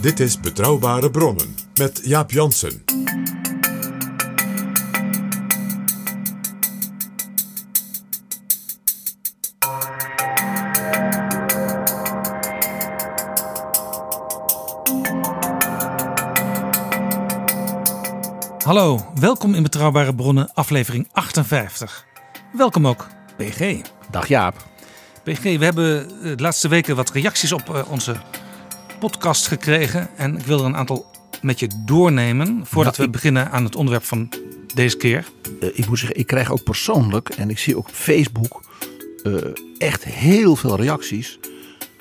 Dit is Betrouwbare Bronnen met Jaap Jansen. Hallo, welkom in Betrouwbare Bronnen, aflevering 58. Welkom ook, PG. Dag Jaap. PG, we hebben eh, de laatste weken wat reacties op eh, onze podcast gekregen. En ik wil er een aantal met je doornemen voordat Nou, we beginnen aan het onderwerp van deze keer. Eh, ik moet zeggen, ik krijg ook persoonlijk en ik zie ook op Facebook eh, echt heel veel reacties.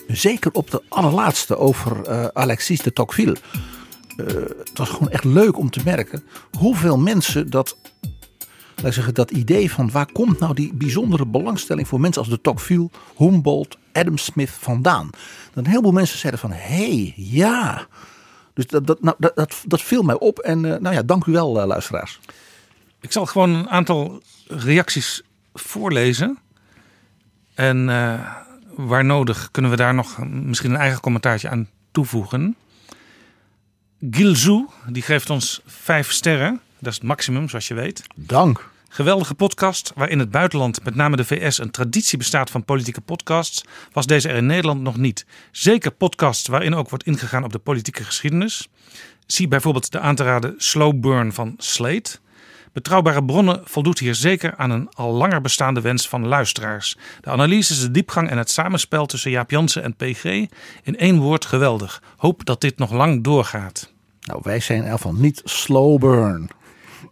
Zeker op de allerlaatste over eh, Alexis de Tocqueville. Het was gewoon echt leuk om te merken hoeveel mensen dat, laat zeggen, dat idee van waar komt nou die bijzondere belangstelling voor mensen als de Tocqueville, Humboldt, Adam Smith vandaan. Dat een heleboel mensen zeiden van hé, hey, ja. Dus dat, dat, nou, dat, dat, viel mij op en eh, nou ja, dank u wel eh, luisteraars. Ik zal gewoon een aantal reacties voorlezen. En eh, waar nodig kunnen we daar nog misschien een eigen commentaartje aan toevoegen. Gilzou, die geeft ons vijf sterren. Dat is het maximum, zoals je weet. Dank. Geweldige podcast, waar in het buitenland, met name de VS, een traditie bestaat van politieke podcasts, was deze er in Nederland nog niet. Zeker podcasts waarin ook wordt ingegaan op de politieke geschiedenis. Zie bijvoorbeeld de aan te raden Slow Burn van Slate. Betrouwbare bronnen voldoet hier zeker aan een al langer bestaande wens van luisteraars. De analyses, de diepgang en het samenspel tussen Jaap Jansen en PG in één woord geweldig. Hoop dat dit nog lang doorgaat. Nou, wij zijn geval niet slow burn.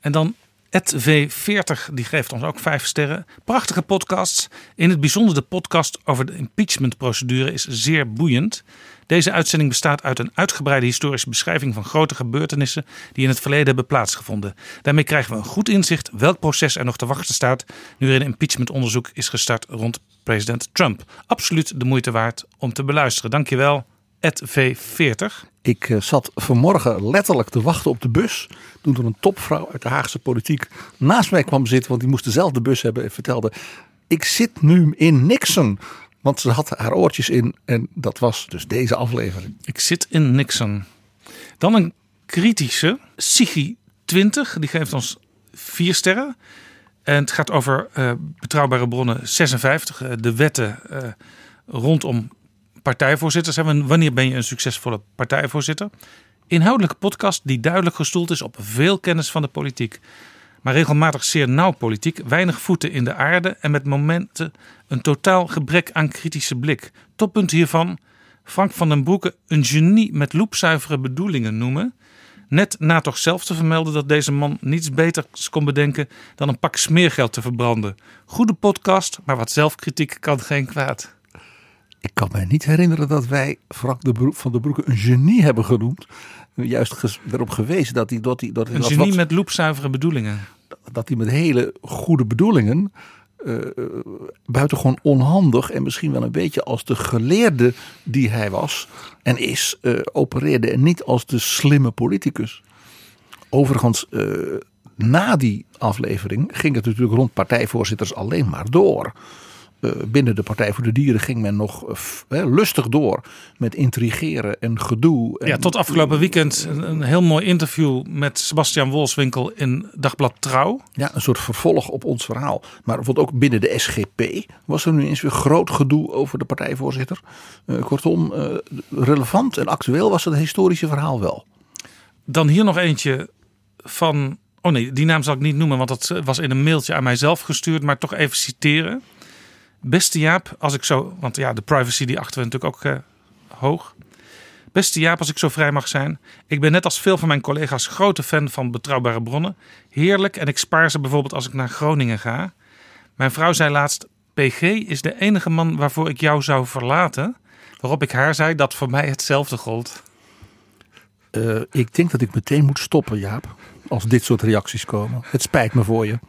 En dan Ed V40, die geeft ons ook vijf sterren. Prachtige podcasts. In het bijzonder de podcast over de impeachmentprocedure is zeer boeiend. Deze uitzending bestaat uit een uitgebreide historische beschrijving van grote gebeurtenissen die in het verleden hebben plaatsgevonden. Daarmee krijgen we een goed inzicht welk proces er nog te wachten staat nu er een impeachmentonderzoek is gestart rond president Trump. Absoluut de moeite waard om te beluisteren. Dankjewel, V40. Ik eh, zat vanmorgen letterlijk te wachten op de bus. Toen er een topvrouw uit de Haagse politiek naast mij kwam zitten. Want die moest dezelfde bus hebben. En vertelde, ik zit nu in Nixon. Want ze had haar oortjes in. En dat was dus deze aflevering. Ik zit in Nixon. Dan een kritische, Sigi 20, die geeft ons vier sterren. En het gaat over eh, betrouwbare bronnen 56, eh, de wetten eh, rondom partijvoorzitters. Hè. Wanneer ben je een succesvolle partijvoorzitter? Inhoudelijke podcast die duidelijk gestoeld is op veel kennis van de politiek. Maar regelmatig zeer nauw politiek, weinig voeten in de aarde en met momenten een totaal gebrek aan kritische blik. Toppunt hiervan, Frank van den Broeke een genie met loepzuivere bedoelingen noemen. Net na toch zelf te vermelden dat deze man niets beters kon bedenken dan een pak smeergeld te verbranden. Goede podcast, maar wat zelfkritiek kan geen kwaad. Ik kan mij niet herinneren dat wij Frank de Broek, van der Broeke een genie hebben genoemd. Juist erop gewezen dat hij, dat hij, dat Een dat genie wat- met loepzuivere bedoelingen. dat hij met hele goede bedoelingen. eh, buitengewoon onhandig en misschien wel een beetje als de geleerde die hij was en is, eh, opereerde en niet als de slimme politicus. Overigens, na die aflevering ging het natuurlijk rond partijvoorzitters alleen maar door. Eh, binnen de Partij voor de Dieren ging men nog eh, lustig door met intrigeren en gedoe. En, Ja, tot afgelopen weekend een, een heel mooi interview met Sebastian Wolfswinkel in Dagblad Trouw. Ja, een soort vervolg op ons verhaal. Maar bijvoorbeeld ook binnen de SGP was er nu eens weer groot gedoe over de partijvoorzitter. Eh, kortom, relevant en actueel was het historische verhaal wel. Dan hier nog eentje van. Oh nee, die naam zal ik niet noemen, want dat was in een mailtje aan mijzelf gestuurd, maar toch even citeren. Beste Jaap, als ik zo. Want ja, de privacy die achten we natuurlijk ook eh, hoog. Beste Jaap, als ik zo vrij mag zijn. Ik ben net als veel van mijn collega's grote fan van betrouwbare bronnen. Heerlijk en ik spaar ze bijvoorbeeld als ik naar Groningen ga. Mijn vrouw zei laatst: PG is de enige man waarvoor ik jou zou verlaten. Waarop ik haar zei dat voor mij hetzelfde gold. Eh, ik denk dat ik meteen moet stoppen, Jaap. Als dit soort reacties komen. Het spijt me voor je.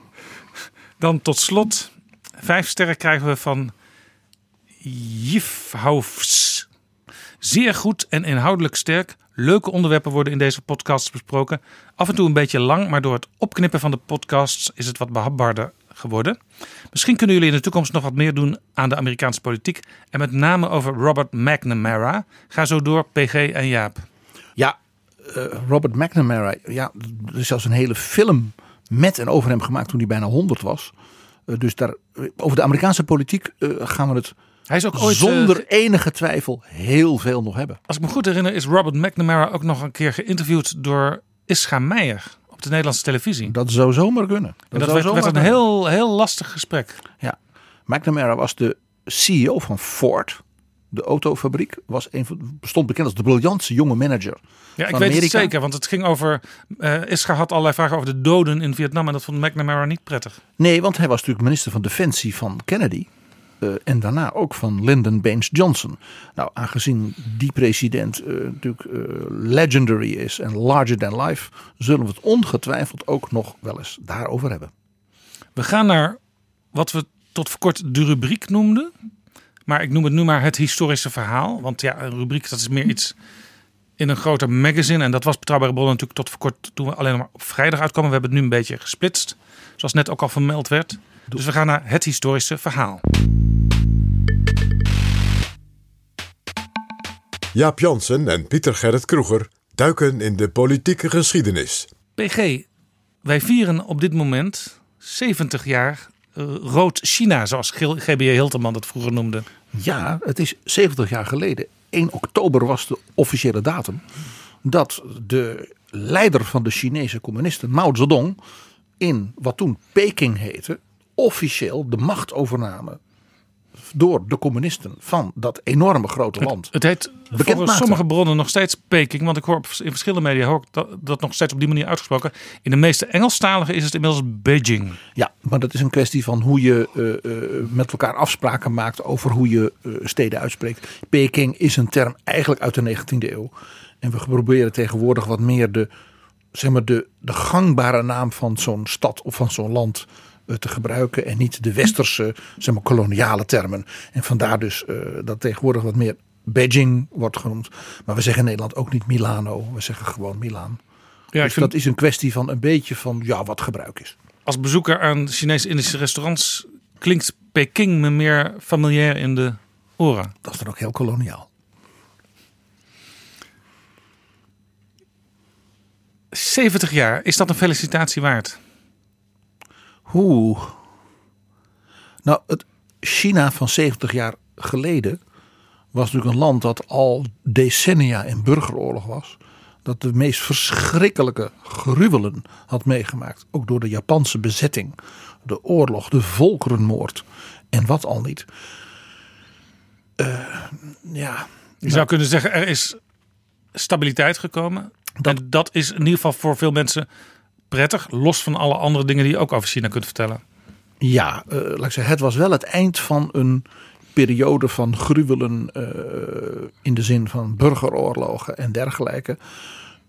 Dan tot slot, vijf sterren krijgen we van Jifhoufs. Zeer goed en inhoudelijk sterk. Leuke onderwerpen worden in deze podcasts besproken. Af en toe een beetje lang, maar door het opknippen van de podcasts is het wat behapbaarder geworden. Misschien kunnen jullie in de toekomst nog wat meer doen aan de Amerikaanse politiek. En met name over Robert McNamara. Ga zo door, PG en Jaap. Ja, eh, Robert McNamara. Ja, er is zelfs een hele film met en over hem gemaakt toen hij bijna 100 was. Eh, dus daar, over de Amerikaanse politiek eh, gaan we het Hij is ook ooit, zonder eh, enige twijfel heel veel nog hebben. als ik me goed herinner, is Robert McNamara ook nog een keer geïnterviewd door Ischa Meijer op de Nederlandse televisie. Dat zou zomaar kunnen. en dat zou werd, een kunnen. heel, heel lastig gesprek. Ja. McNamara was de CEO van Ford. De autofabriek was een van, stond bekend als de briljantste jonge manager. Ja, ik weet het zeker, want het ging over. Ischa had allerlei vragen over de doden in Vietnam en dat vond McNamara niet prettig. Nee, want hij was natuurlijk minister van Defensie van Kennedy. eh, en daarna ook van Lyndon Baines Johnson. Nou, aangezien die president eh, natuurlijk legendary is en larger than life, zullen we het ongetwijfeld ook nog wel eens daarover hebben. We gaan naar wat we tot voor kort de rubriek noemden. Maar ik noem het nu maar het historische verhaal. Want ja, een rubriek dat is meer iets in een groter magazine. En dat was Betrouwbare Bronnen natuurlijk tot voor kort toen we alleen nog maar op vrijdag uitkomen. We hebben het nu een beetje gesplitst. Zoals net ook al vermeld werd. Dus we gaan naar het historische verhaal. Jaap Jansen en Pieter Gerrit Kroeger duiken in de politieke geschiedenis. PG, wij vieren op dit moment 70 jaar rood China. Zoals GBA Hilterman dat vroeger noemde. Ja, het is 70 jaar geleden. 1 oktober was de officiële datum. Dat de leider van de Chinese communisten, Mao Zedong, in wat toen Peking heette, officieel de macht overnamen door de communisten van dat enorme grote land. Het heet volgens maakte. sommige bronnen nog steeds Peking. Want ik hoor in verschillende media hoor ik dat, dat nog steeds op die manier uitgesproken. In de meeste Engelstaligen is het inmiddels Beijing. Ja, maar dat is een kwestie van hoe je eh, eh, met elkaar afspraken maakt over hoe je eh, steden uitspreekt. Peking is een term eigenlijk uit de 19e eeuw. En we proberen tegenwoordig wat meer de, zeg maar de, de gangbare naam van zo'n stad of van zo'n land te gebruiken. En niet de westerse, zeg maar, koloniale termen. En vandaar dus eh, dat tegenwoordig wat meer Beijing wordt genoemd. Maar we zeggen in Nederland ook niet Milano. We zeggen gewoon Milaan. Ja, dus vind, dat is een kwestie van een beetje van ja, wat gebruik is. als bezoeker aan Chinese-Indische restaurants klinkt Peking me meer familiair in de oren. Dat is dan ook heel koloniaal. 70 jaar, is dat een felicitatie waard? Hoe? Nou, het China van 70 jaar geleden was natuurlijk een land dat al decennia in burgeroorlog was. Dat de meest verschrikkelijke gruwelen had meegemaakt. Ook door de Japanse bezetting, de oorlog, de volkerenmoord en wat al niet. Eh, ja, Je zou kunnen zeggen, er is stabiliteit gekomen. Dat- en dat is in ieder geval voor veel mensen prettig. Los van alle andere dingen die je ook over China kunt vertellen. Ja, eh, laat ik zeggen, het was wel het eind van een periode van gruwelen eh, in de zin van burgeroorlogen en dergelijke.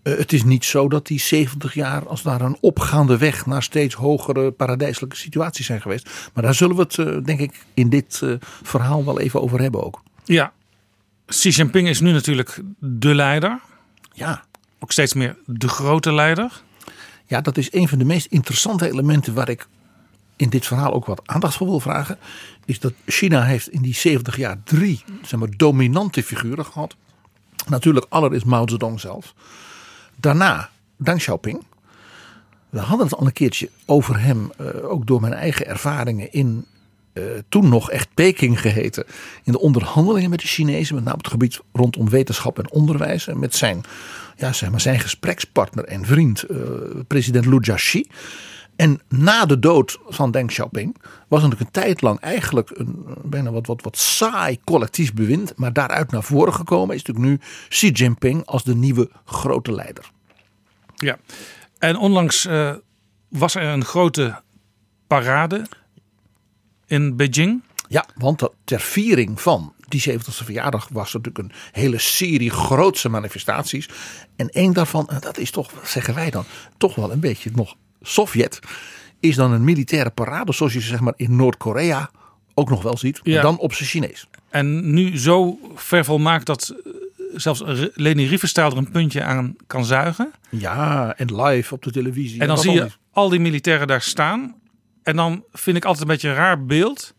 Eh, het is niet zo dat die 70 jaar als daar een opgaande weg naar steeds hogere paradijselijke situaties zijn geweest. Maar daar zullen we het denk ik in dit verhaal wel even over hebben ook. Ja, Xi Jinping is nu natuurlijk de leider. Ja, Ook steeds meer de grote leider. Ja, dat is een van de meest interessante elementen waar ik in dit verhaal ook wat aandacht voor wil vragen. Is dat China heeft in die 70 jaar drie zeg maar, dominante figuren gehad. Natuurlijk allereerst Mao Zedong zelf. Daarna Deng Xiaoping. We hadden het al een keertje over hem, eh, ook door mijn eigen ervaringen in eh, toen nog echt Peking geheten. In de onderhandelingen met de Chinezen, met name op het gebied rondom wetenschap en onderwijs. En met zijn, ja, zeg maar, zijn gesprekspartner en vriend, eh, president Lu Jiaxi. En na de dood van Deng Xiaoping was natuurlijk een tijd lang eigenlijk een bijna wat, wat, wat saai collectief bewind. Maar daaruit naar voren gekomen is natuurlijk nu Xi Jinping als de nieuwe grote leider. Ja, en onlangs eh, was er een grote parade in Beijing. Ja, want ter viering van die 70ste verjaardag was er natuurlijk een hele serie grootse manifestaties. En één daarvan, en dat is toch, zeggen wij dan, toch wel een beetje nog Sovjet, is dan een militaire parade zoals je ze zeg maar in Noord-Korea ook nog wel ziet, maar Ja. dan op zijn Chinees. En nu zo ver volmaakt dat eh, zelfs Leni Riefenstahl er een puntje aan kan zuigen. Ja, en live op de televisie. En dan zie je niet. al die militairen daar staan. En dan vind ik altijd een beetje een raar beeld.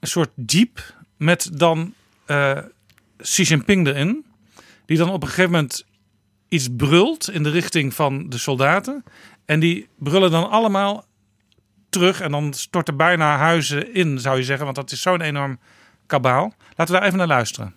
Een soort jeep met dan eh Xi Jinping erin. Die dan op een gegeven moment iets brult in de richting van de soldaten. En die brullen dan allemaal terug. En dan storten bijna huizen in, zou je zeggen. Want dat is zo'n enorm kabaal. Laten we daar even naar luisteren.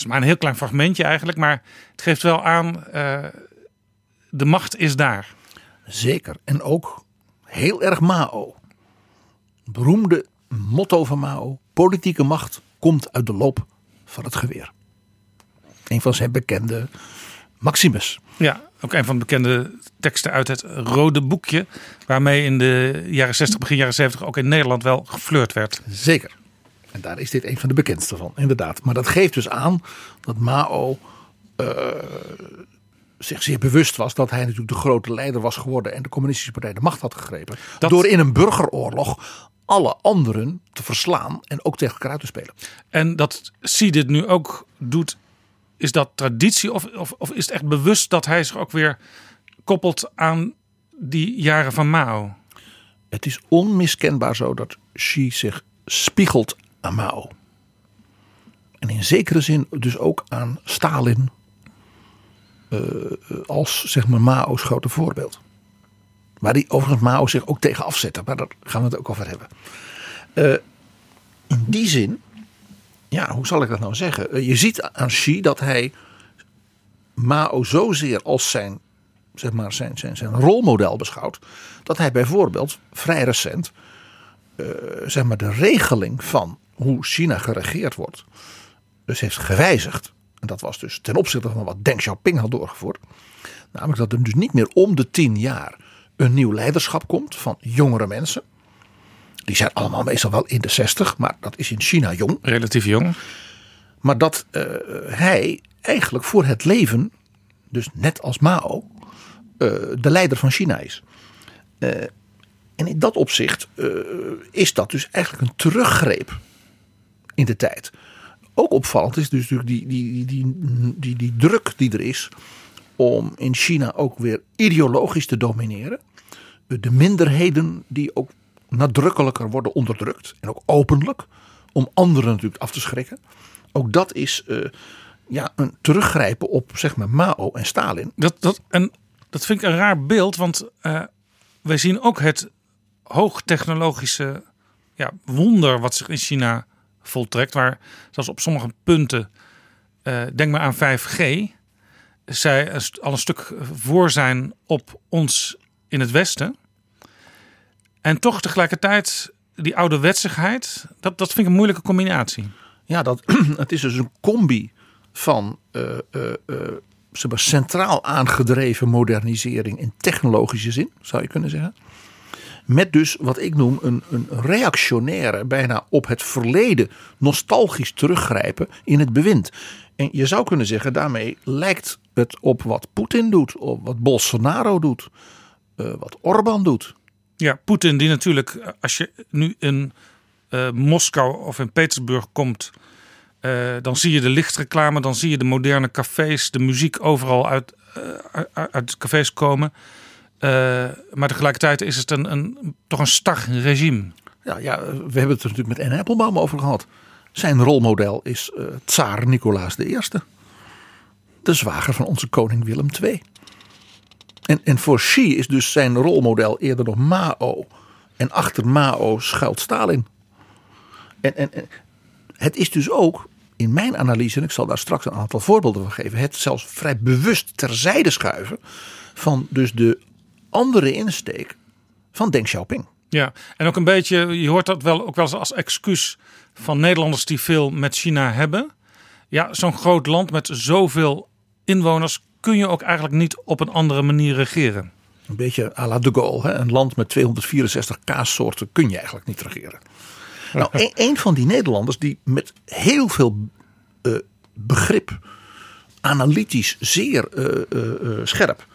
Is maar een heel klein fragmentje eigenlijk. Maar het geeft wel aan, eh, de macht is daar. Zeker. En ook heel erg Mao. Beroemde motto van Mao. Politieke macht komt uit de loop van het geweer. Een van zijn bekende maximes. Ja, ook een van de bekende teksten uit het Rode Boekje. Waarmee in de jaren 60, begin jaren 70 ook in Nederland wel geflirt werd. Zeker. En daar is dit een van de bekendste van, inderdaad. Maar dat geeft dus aan dat Mao eh, zich zeer bewust was dat hij natuurlijk de grote leider was geworden en de communistische partij de macht had gegrepen. Dat- Door in een burgeroorlog alle anderen te verslaan en ook tegen elkaar uit te spelen. En dat Xi dit nu ook doet, is dat traditie? Of, of, of is het echt bewust dat hij zich ook weer koppelt aan die jaren van Mao? Het is onmiskenbaar zo dat Xi zich spiegelt aan Mao. En in zekere zin dus ook aan Stalin eh, als zeg maar Mao's grote voorbeeld. Waar die overigens Mao zich ook tegen afzette, maar daar gaan we het ook over hebben. Eh, in die zin, ja, hoe zal ik dat nou zeggen? Eh, je ziet aan Xi dat hij Mao zozeer als zijn, zeg maar, zijn, zijn, zijn rolmodel beschouwt. Dat hij bijvoorbeeld vrij recent eh, zeg maar, de regeling van hoe China geregeerd wordt. Dus heeft gewijzigd. En dat was dus ten opzichte van wat Deng Xiaoping had doorgevoerd. Namelijk dat er dus niet meer om de tien jaar een nieuw leiderschap komt van jongere mensen. Die zijn allemaal meestal wel in de zestig, maar dat is in China jong. Relatief jong. Maar dat eh, hij eigenlijk voor het leven, dus net als Mao, eh, de leider van China is. Eh, en in dat opzicht is dat dus eigenlijk een teruggreep in de tijd. Ook opvallend is dus natuurlijk die, die, die, die, die, druk die er is om in China ook weer ideologisch te domineren. De minderheden die ook nadrukkelijker worden onderdrukt en ook openlijk om anderen natuurlijk af te schrikken. Ook dat is eh, ja, een teruggrijpen op zeg maar Mao en Stalin. Dat, dat, en dat vind ik een raar beeld, want eh, wij zien ook het hoogtechnologische ja, wonder wat zich in China voltrekt. Waar zelfs op sommige punten, eh, denk maar aan 5G, zij al een stuk voor zijn op ons in het Westen. En toch tegelijkertijd die ouderwetsigheid, dat, dat vind ik een moeilijke combinatie. Ja, dat, het is dus een combi van zeg maar, centraal aangedreven modernisering in technologische zin, zou je kunnen zeggen. Met dus wat ik noem een, een reactionaire, bijna op het verleden nostalgisch teruggrijpen in het bewind. En je zou kunnen zeggen, daarmee lijkt het op wat Poetin doet, op wat Bolsonaro doet, eh, wat Orbán doet. Ja, Poetin die natuurlijk, als je nu in eh, Moskou of in Petersburg komt, eh, dan zie je de lichtreclame, dan zie je de moderne cafés, de muziek overal uit, uit, uit cafés komen. Eh, maar tegelijkertijd is het een, een, toch een star regime. Ja, ja, we hebben het er natuurlijk met Anne Applebaum over gehad. Zijn rolmodel is eh tsaar Nicolaas I. De zwager van onze koning Willem II. En, en voor Xi is dus zijn rolmodel eerder nog Mao. En achter Mao schuilt Stalin. En, en, en het is dus ook, in mijn analyse, en ik zal daar straks een aantal voorbeelden van geven, het zelfs vrij bewust terzijde schuiven van dus de andere insteek van Deng Xiaoping. Ja, en ook een beetje, je hoort dat wel ook wel eens als excuus van Nederlanders die veel met China hebben. Ja, zo'n groot land met zoveel inwoners kun je ook eigenlijk niet op een andere manier regeren. Een beetje à la de Gaulle. Hè? Een land met 264 kaassoorten kun je eigenlijk niet regeren. Nou, een, een van die Nederlanders die met heel veel eh, begrip, analytisch zeer eh, eh, scherp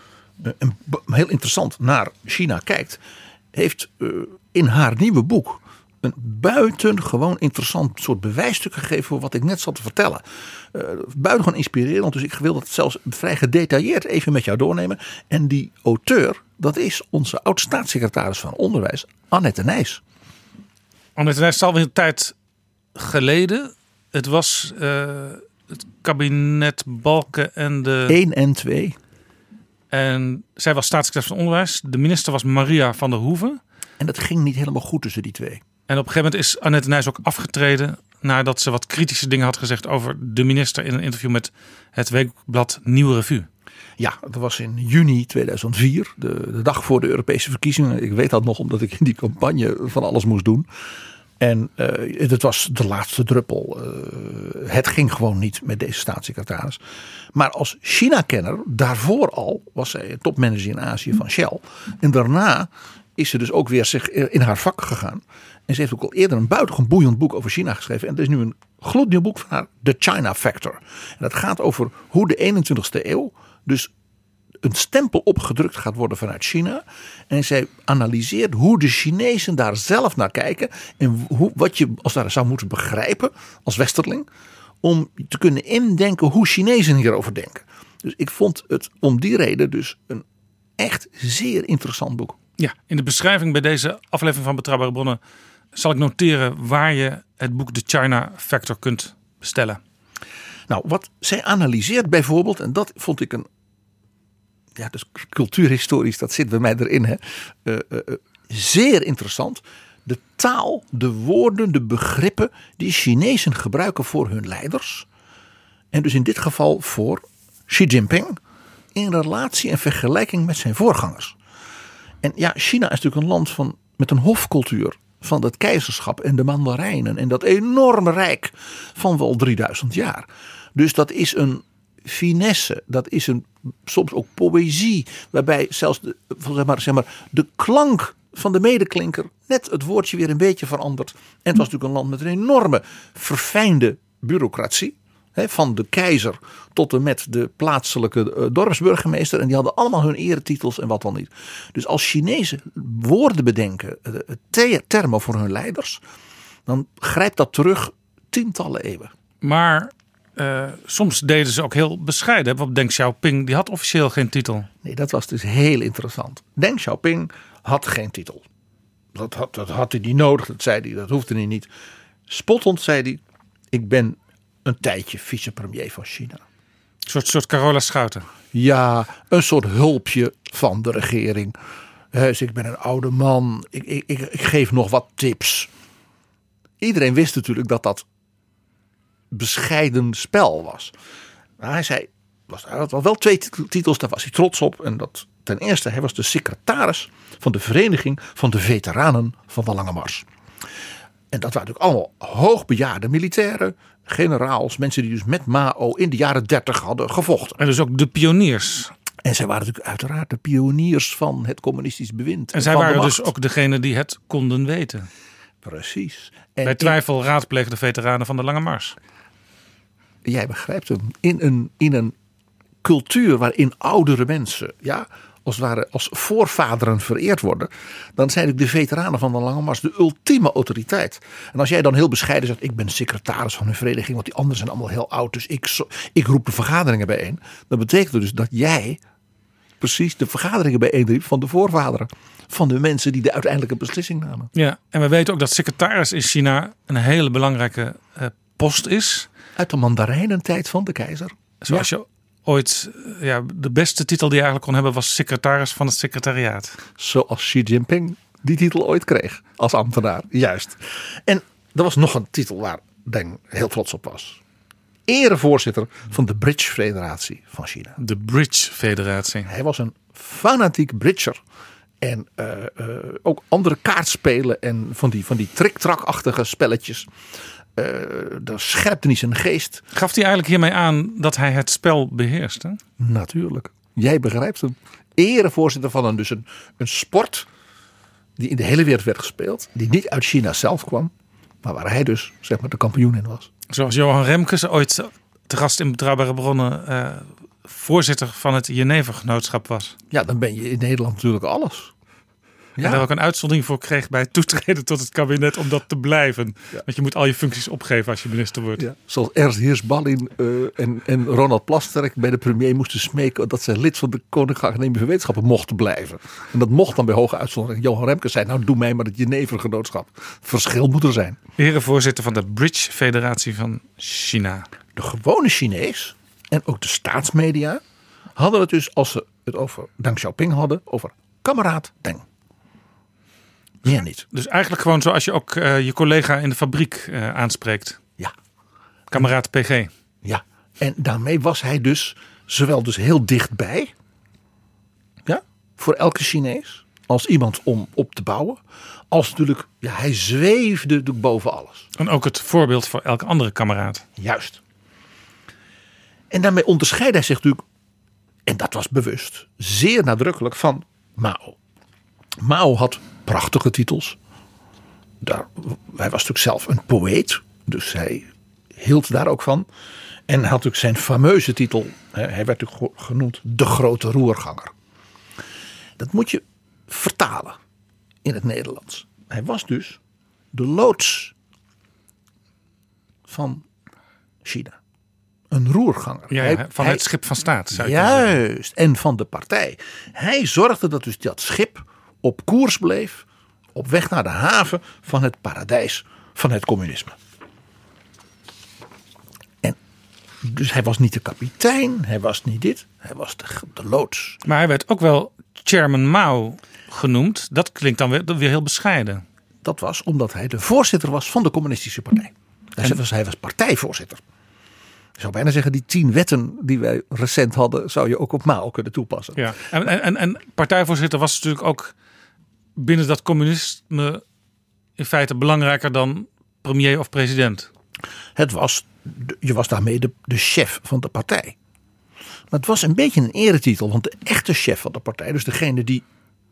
en b- heel interessant naar China kijkt, heeft eh, in haar nieuwe boek een buitengewoon interessant soort bewijsstuk gegeven voor wat ik net zat te vertellen. Eh buitengewoon inspirerend, dus ik wil dat zelfs vrij gedetailleerd even met jou doornemen. En die auteur, dat is onze oud-staatssecretaris van Onderwijs, Annette Nijs. Annette Nijs is alweer een tijd geleden. Het was eh, het kabinet Balken en de... 1 en 2. En zij was staatssecretaris van Onderwijs. De minister was Maria van der Hoeven. En dat ging niet helemaal goed tussen die twee. En op een gegeven moment is Annette Nijs ook afgetreden. Nadat ze wat kritische dingen had gezegd over de minister in een interview met het weekblad Nieuwe Revue. Ja, dat was in juni 2004, de, de dag voor de Europese verkiezingen. Ik weet dat nog omdat ik in die campagne van alles moest doen. En eh het was de laatste druppel. Eh, het ging gewoon niet met deze staatssecretaris. Maar als China-kenner, daarvoor al was zij topmanager in Azië van Shell. En daarna is ze dus ook weer zich in haar vak gegaan. En ze heeft ook al eerder een buitengewoon boeiend boek over China geschreven. En er is nu een gloednieuw boek van haar, The China Factor. En dat gaat over hoe de 21ste eeuw dus een stempel opgedrukt gaat worden vanuit China. En zij analyseert hoe de Chinezen daar zelf naar kijken. En hoe, wat je als daar zou moeten begrijpen als westerling. Om te kunnen indenken hoe Chinezen hierover denken. Dus ik vond het om die reden dus een echt zeer interessant boek. Ja, in de beschrijving bij deze aflevering van Betrouwbare Bronnen zal ik noteren waar je het boek The China Factor kunt bestellen. Nou, wat zij analyseert bijvoorbeeld, en dat vond ik een. Ja, dus cultuurhistorisch, dat zit bij mij erin. Hè, eh, eh, eh, zeer interessant. De taal, de woorden, de begrippen die Chinezen gebruiken voor hun leiders. En dus in dit geval voor Xi Jinping. In relatie en vergelijking met zijn voorgangers. En ja, China is natuurlijk een land van, met een hofcultuur van het keizerschap en de mandarijnen en dat enorme rijk van wel 3000 jaar. Dus dat is een finesse, dat is een, soms ook poëzie, waarbij zelfs de, zeg maar, zeg maar, de klank van de medeklinker net het woordje weer een beetje verandert. En het was natuurlijk een land met een enorme verfijnde bureaucratie. Van de keizer tot en met de plaatselijke eh, dorpsburgemeester. En die hadden allemaal hun eretitels en wat dan niet. Dus als Chinezen woorden bedenken, eh, te- termen voor hun leiders. Dan grijpt dat terug tientallen eeuwen. Maar eh, soms deden ze ook heel bescheiden. Bijvoorbeeld Deng Xiaoping, die had officieel geen titel. Nee, dat was dus heel interessant. Deng Xiaoping had geen titel. Dat had, dat had hij niet nodig, dat zei hij, dat hoefde hij niet. Spottend zei hij, ik ben een tijdje vicepremier van China. Een soort, soort Carola Schouten. Ja, een soort hulpje van de regering. Dus ik ben een oude man, ik, ik, ik, ik geef nog wat tips. Iedereen wist natuurlijk dat dat bescheiden spel was. Maar hij zei, was, hij had wel wel twee titel- titels, daar was hij trots op. En dat ten eerste, hij was de secretaris van de Vereniging van de Veteranen van de Lange Mars. En dat waren natuurlijk allemaal hoogbejaarde militairen, generaals, mensen die dus met Mao in de jaren dertig hadden gevochten. En dus ook de pioniers. En zij waren natuurlijk uiteraard de pioniers van het communistisch bewind. En zij de waren dus ook degene die het konden weten. Precies. En Bij twijfel raadpleegde veteranen van de Lange Mars. Jij begrijpt hem, in een, in een cultuur waarin oudere mensen, ja, als het ware als voorvaderen vereerd worden, dan zijn de veteranen van de Lange Mars de ultieme autoriteit. En als jij dan heel bescheiden zegt, ik ben secretaris van een vereniging, want die anderen zijn allemaal heel oud, dus ik, ik roep de vergaderingen bijeen, dan betekent het dus dat jij precies de vergaderingen bijeenriep van de voorvaderen. Van de mensen die de uiteindelijke beslissing namen. Ja, en we weten ook dat secretaris in China een hele belangrijke eh, post is. Uit de mandarijnentijd van de keizer. Zoals je ooit, eh, ja, de beste titel die je eigenlijk kon hebben was secretaris van het secretariaat. Zoals Xi Jinping die titel ooit kreeg als ambtenaar. Juist. En er was nog een titel waar Deng heel trots op was. Erevoorzitter van de Bridge Federatie van China. De Bridge Federatie. Hij was een fanatiek bridger. En eh, eh, ook andere kaartspelen en van die, van die trick-track-achtige spelletjes. Eh daar scherpte niet zijn geest. Gaf hij eigenlijk hiermee aan dat hij het spel beheerste? Natuurlijk. Jij begrijpt hem. Erevoorzitter van een, dus een, een sport die in de hele wereld werd gespeeld. Die niet uit China zelf kwam. Maar waar hij dus zeg maar de kampioen in was. Zoals Johan Remkes ooit te gast in Betrouwbare Bronnen eh, voorzitter van het Geneve-genootschap was. Ja, dan ben je in Nederland natuurlijk alles. En daar ook een uitzondering voor kreeg bij het toetreden tot het kabinet om dat te blijven. Want je moet al je functies opgeven als je minister wordt. Zoals Ernst Heersballin eh, en, en Ronald Plasterk bij de premier moesten smeken dat ze lid van de Koninklijke Academie van Wetenschappen mochten blijven. En dat mocht dan bij hoge uitzondering. Johan Remkes zei, nou doe mij maar het Genevengenootschap. Verschil moet er zijn. Erevoorzitter van de Bridge Federatie van China. De gewone Chinees en ook de staatsmedia hadden het dus als ze het over Deng Xiaoping hadden, over kameraad Deng. Meer niet. Dus eigenlijk gewoon zoals je ook eh, je collega in de fabriek eh, aanspreekt. Ja, Kameraad PG. ja. En daarmee was hij dus zowel dus heel dichtbij, ja, voor elke Chinees, als iemand om op te bouwen, als natuurlijk, ja, hij zweefde boven alles. En ook het voorbeeld voor elke andere kameraad. Juist. En daarmee onderscheidde hij zich natuurlijk, en dat was bewust, zeer nadrukkelijk van Mao. Mao had prachtige titels. Daar, hij was natuurlijk zelf een poëet, dus hij hield daar ook van. En had natuurlijk zijn fameuze titel, hij werd natuurlijk ge- genoemd de grote roerganger. Dat moet je vertalen in het Nederlands. Hij was dus de loods van China. Een roerganger. Ja, Hij- van hij- het schip van staat. Zou. Juist, en van de partij. Hij zorgde dat dus dat schip op koers bleef, op weg naar de haven van het paradijs van het communisme. En dus hij was niet de kapitein, hij was niet dit, hij was de, de loods. Maar hij werd ook wel Chairman Mao genoemd. Dat klinkt dan weer, weer heel bescheiden. Dat was omdat hij de voorzitter was van de communistische partij. Hij was, hij was partijvoorzitter. Ik zou bijna zeggen, die tien wetten die wij recent hadden, zou je ook op Mao kunnen toepassen. Ja. En, en, en, en partijvoorzitter was natuurlijk ook binnen dat communisme in feite belangrijker dan premier of president. Het was, je was daarmee de, de chef van de partij. Maar het was een beetje een eretitel, want de echte chef van de partij, dus degene die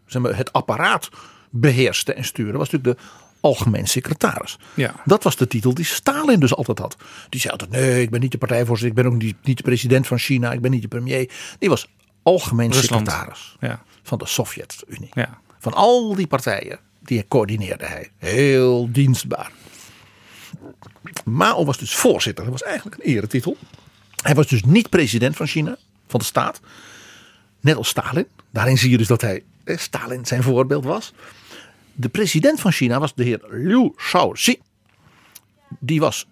zeg maar, het apparaat beheerste en stuurde, was natuurlijk de algemeen secretaris. Ja. Dat was de titel die Stalin dus altijd had. Die zei altijd: nee, ik ben niet de partijvoorzitter, ik ben ook niet, niet de president van China, ik ben niet de premier. Die was algemeen Rusland. secretaris Ja. van de Sovjet-Unie. Ja. Van al die partijen, die coördineerde hij. Heel dienstbaar. Mao was dus voorzitter. Dat was eigenlijk een eretitel. Hij was dus niet president van China, van de staat. Net als Stalin. Daarin zie je dus dat hij eh, Stalin zijn voorbeeld was. De president van China was de heer Liu Shaoxi. Die was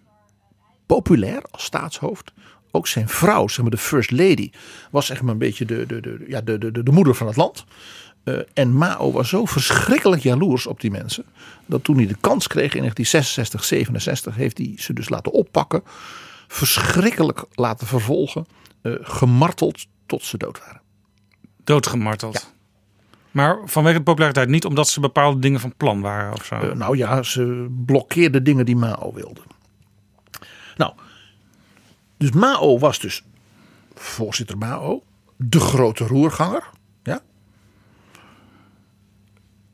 populair als staatshoofd. Ook zijn vrouw, zeg maar de first lady, was zeg maar een beetje de, de, de, ja, de, de, de, de moeder van het land. Eh, en Mao was zo verschrikkelijk jaloers op die mensen. Dat toen hij de kans kreeg in 1966, 67, heeft hij ze dus laten oppakken. Verschrikkelijk laten vervolgen. eh, gemarteld tot ze dood waren. Doodgemarteld. Maar vanwege de populariteit niet omdat ze bepaalde dingen van plan waren of zo. Eh, nou ja, ze blokkeerden dingen die Mao wilde. Nou, dus Mao was dus voorzitter Mao, de grote roerganger. Ja.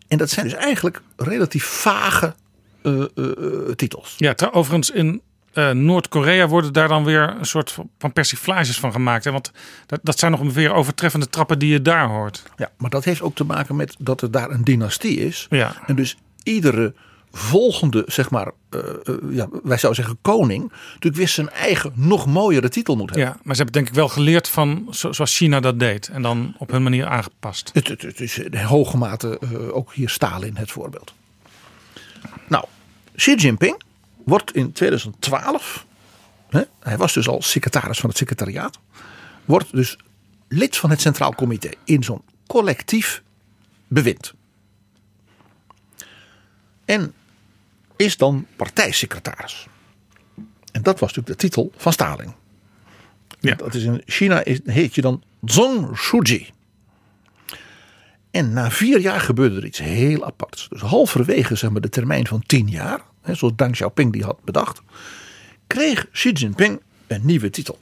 En dat zijn dus eigenlijk relatief vage eh, eh, eh, titels. Ja, overigens in Noord-Korea worden daar dan weer een soort van persiflages van gemaakt. Hè? Want dat, dat zijn nog weer overtreffende trappen die je daar hoort. Ja, maar dat heeft ook te maken met dat er daar een dynastie is. Ja. En dus iedere volgende, zeg maar, eh, eh, ja, wij zouden zeggen koning, natuurlijk weer zijn eigen nog mooiere titel moet hebben. Ja, maar ze hebben denk ik wel geleerd van zo- zoals China dat deed. En dan op hun manier aangepast. Het, het, het is in hoge mate eh, ook hier Stalin het voorbeeld. Nou, Xi Jinping wordt in 2012, hè, hij was dus al secretaris van het secretariaat, wordt dus lid van het Centraal Comité in zo'n collectief bewind. En is dan partijsecretaris. En dat was natuurlijk de titel van Stalin. Ja. Dat is in China is, heet je dan Zhong Shuji. En na vier jaar gebeurde er iets heel aparts. Dus halverwege zeg maar, de termijn van tien jaar, hè, zoals Deng Xiaoping die had bedacht, kreeg Xi Jinping een nieuwe titel.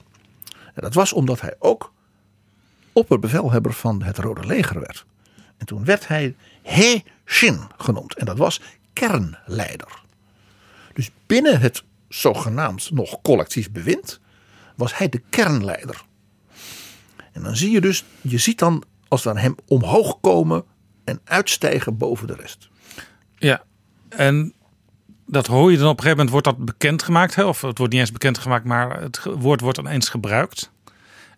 En dat was omdat hij ook opperbevelhebber van het Rode Leger werd. En toen werd hij He Xin genoemd. En dat was kernleider. Dus binnen het zogenaamd nog collectief bewind was hij de kernleider. En dan zie je dus, je ziet dan als dan hem omhoog komen en uitstijgen boven de rest. Ja, en dat hoor je dan op een gegeven moment, wordt dat bekendgemaakt. Hè? Of het wordt niet eens bekendgemaakt, maar het woord wordt dan eens gebruikt.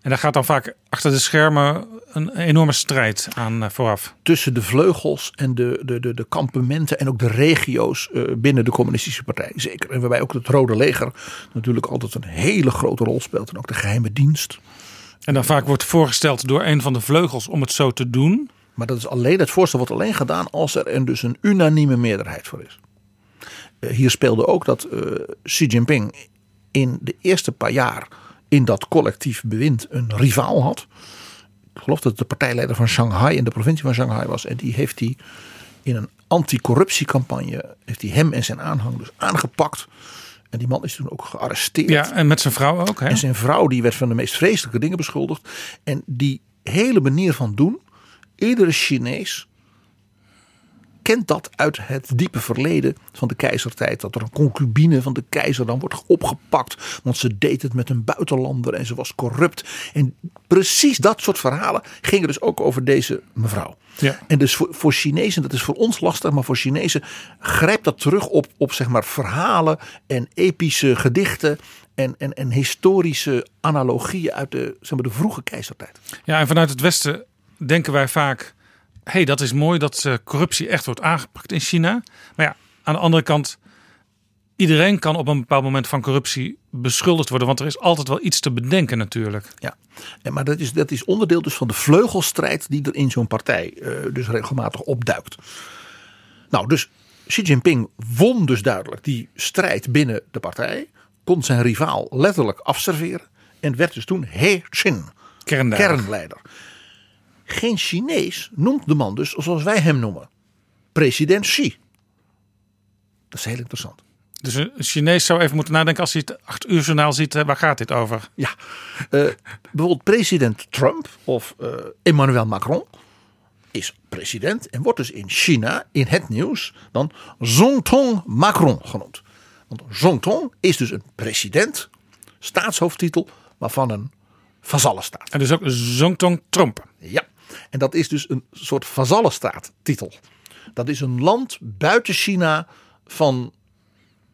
En daar gaat dan vaak achter de schermen een enorme strijd aan eh, vooraf. Tussen de vleugels en de, de, de, de kampementen en ook de regio's eh, binnen de communistische partij. Zeker. En waarbij ook het Rode Leger natuurlijk altijd een hele grote rol speelt. En ook de geheime dienst. En dan vaak wordt voorgesteld door een van de vleugels om het zo te doen. Maar dat is alleen, het voorstel wordt alleen gedaan als er een, dus een unanieme meerderheid voor is. Eh, hier speelde ook dat eh, Xi Jinping in de eerste paar jaar in dat collectief bewind een rivaal had. Ik geloof dat het de partijleider van Shanghai in de provincie van Shanghai was. En die heeft hij in een anticorruptiecampagne, heeft hij hem en zijn aanhang dus aangepakt. En die man is toen ook gearresteerd. Ja, en met zijn vrouw ook. Hè? En zijn vrouw die werd van de meest vreselijke dingen beschuldigd. En die hele manier van doen, iedere Chinees kent dat uit het diepe verleden van de keizertijd. Dat er een concubine van de keizer dan wordt opgepakt. Want ze deed het met een buitenlander en ze was corrupt. En precies dat soort verhalen gingen dus ook over deze mevrouw. Ja. En dus voor, voor Chinezen, dat is voor ons lastig, maar voor Chinezen grijpt dat terug op, op zeg maar verhalen en epische gedichten en, en, en historische analogieën uit de, zeg maar, de vroege keizertijd. Ja, en vanuit het Westen denken wij vaak: hey, dat is mooi dat eh, corruptie echt wordt aangepakt in China. Maar ja, aan de andere kant, iedereen kan op een bepaald moment van corruptie beschuldigd worden, want er is altijd wel iets te bedenken natuurlijk. Ja, en, maar dat is, dat is onderdeel dus van de vleugelstrijd die er in zo'n partij eh, dus regelmatig opduikt. Nou, dus Xi Jinping won dus duidelijk die strijd binnen de partij. Kon zijn rivaal letterlijk afserveren. En werd dus toen He Kernleider. kernleider. Geen Chinees noemt de man dus zoals wij hem noemen. President Xi. Dat is heel interessant. Dus een Chinees zou even moeten nadenken als hij het acht uur journaal ziet, waar gaat dit over? Ja, eh, bijvoorbeeld president Trump of eh, Emmanuel Macron is president en wordt dus in China in het nieuws dan Zongtong Macron genoemd. Want Zongtong is dus een president, staatshoofdtitel, maar van een vazallenstaat. En dus ook Zongtong Trump. Ja, en dat is dus een soort vazallenstaattitel. Dat is een land buiten China van,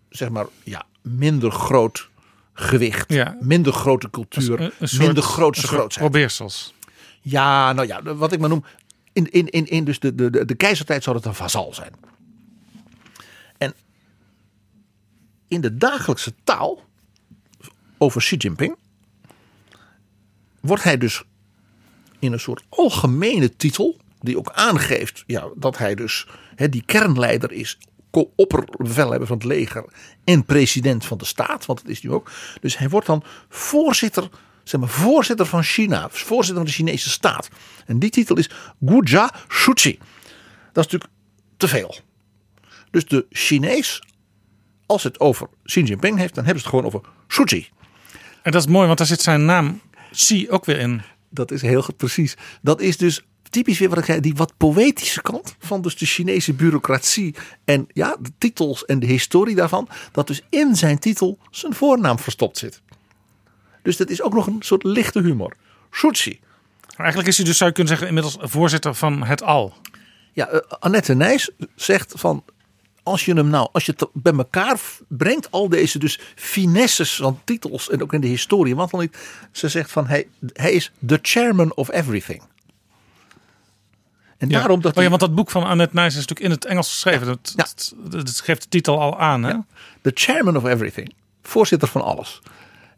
zeg maar, ja, minder groot gewicht, Ja. minder grote cultuur, Een- een soort- minder grootse grootheid. Probeersels. Ja, nou ja, wat ik maar noem, in, in, in, in dus de, de, de, de keizertijd zou het een vazal zijn. En in de dagelijkse taal over Xi Jinping wordt hij dus in een soort algemene titel, die ook aangeeft ja, dat hij dus hè, die kernleider is, opperbevelhebber van het leger en president van de staat, want dat is nu ook. Dus hij wordt dan voorzitter, zeg maar, voorzitter van China, voorzitter van de Chinese staat. En die titel is Gujia Shuchi. Dat is natuurlijk te veel. Dus de Chinees, als het over Xi Jinping heeft, dan hebben ze het gewoon over Shuchi. En dat is mooi, want daar zit zijn naam Xi ook weer in. Dat is heel goed, precies. Dat is dus typisch weer wat ik zei, die wat poëtische kant van dus de Chinese bureaucratie en ja, de titels en de historie daarvan, dat dus in zijn titel zijn voornaam verstopt zit. Dus dat is ook nog een soort lichte humor. Maar eigenlijk is hij dus, zou je kunnen zeggen, inmiddels voorzitter van het Al. Ja, eh, Annette Nijs zegt van als je hem nou, als je het bij elkaar brengt, al deze dus finesses van titels en ook in de historie, want dan niet, ze zegt van hij, hij is the chairman of everything. En Ja. daarom dat oh ja, want dat boek van Annette Nijs is natuurlijk in het Engels geschreven. Dat, Ja. dat, dat geeft de titel al aan. Hè? de chairman of everything, voorzitter van alles.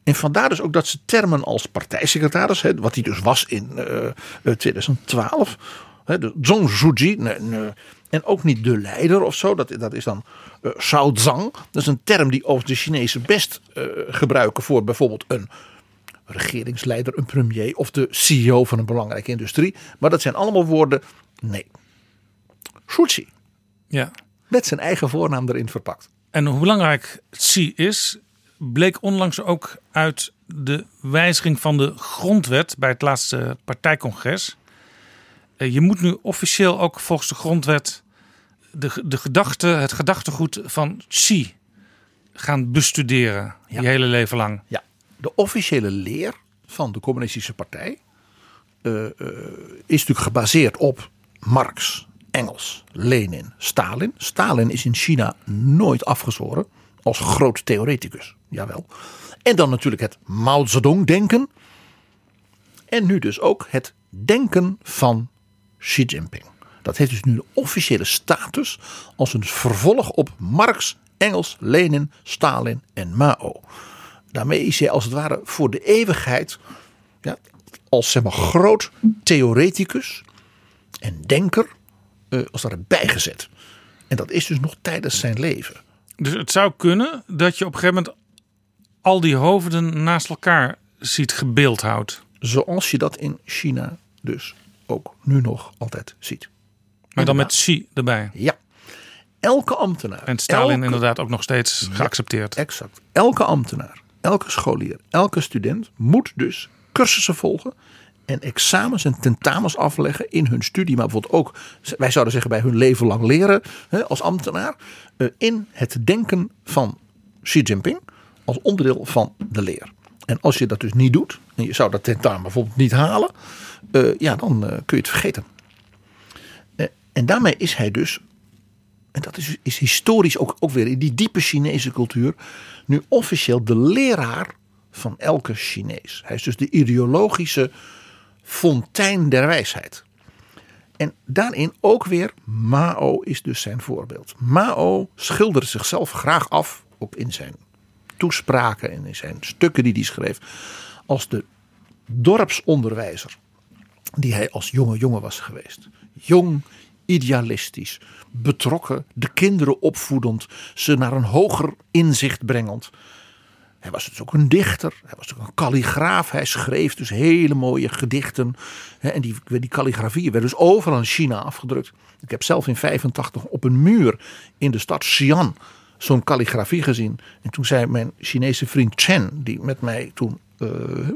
En vandaar dus ook dat ze termen als partijsecretaris, hè, wat hij dus was in eh, eh, 2012, hè, de Zhong Zhuji, nee, en ook niet de leider of zo, dat, dat is dan eh Shao Zhang. Dat is een term die over de Chinezen best eh, gebruiken voor bijvoorbeeld een regeringsleider, een premier of de CEO van een belangrijke industrie. Maar dat zijn allemaal woorden, nee. Shuchi, Ja. met zijn eigen voornaam erin verpakt. En hoe belangrijk Xi is, bleek onlangs ook uit de wijziging van de grondwet bij het laatste partijcongres. Eh, Je moet nu officieel ook volgens de grondwet de, de gedachte, het gedachtegoed van Xi gaan bestuderen. Ja. Je hele leven lang. Ja, de officiële leer van de Communistische Partij eh, eh, is natuurlijk gebaseerd op Marx, Engels, Lenin, Stalin. Stalin is in China nooit afgezworen als groot theoreticus, jawel. En dan natuurlijk het Mao Zedong-denken. En nu dus ook het denken van Xi Jinping. Dat heeft dus nu de officiële status als een vervolg op Marx, Engels, Lenin, Stalin en Mao. Daarmee is hij als het ware voor de eeuwigheid ja, als zeg maar, groot theoreticus en denker eh, als ware bijgezet. En dat is dus nog tijdens zijn leven. Dus het zou kunnen dat je op een gegeven moment al die hoofden naast elkaar ziet gebeeldhouwd. Zoals je dat in China dus ook nu nog altijd ziet. Maar dan met Xi erbij. Ja. Elke ambtenaar. En Stalin elke- inderdaad ook nog steeds geaccepteerd. Exact. Elke ambtenaar, elke scholier, elke student moet dus cursussen volgen en examens en tentamens afleggen in hun studie, maar bijvoorbeeld ook, wij zouden zeggen bij hun leven lang leren hè, als ambtenaar, eh, in het denken van Xi Jinping als onderdeel van de leer. En als je dat dus niet doet, en je zou dat tentamen bijvoorbeeld niet halen, eh, ja, dan eh, kun je het vergeten. Eh, en daarmee is hij dus en dat is, is historisch ook, ook weer in die diepe Chinese cultuur, nu officieel de leraar van elke Chinees. Hij is dus de ideologische fontein der wijsheid. En daarin ook weer Mao is dus zijn voorbeeld. Mao schilderde zichzelf graag af, ook in zijn toespraken en in zijn stukken die hij schreef, als de dorpsonderwijzer die hij als jonge jongen was geweest. Jong, idealistisch, betrokken, de kinderen opvoedend, ze naar een hoger inzicht brengend. Hij was dus ook een dichter, hij was ook een kalligraaf. Hij schreef dus hele mooie gedichten. En die, die kalligrafieën werden dus overal in China afgedrukt. Ik heb zelf in 85 op een muur in de stad Xi'an zo'n kalligrafie gezien. En toen zei mijn Chinese vriend Chen, die met mij toen eh,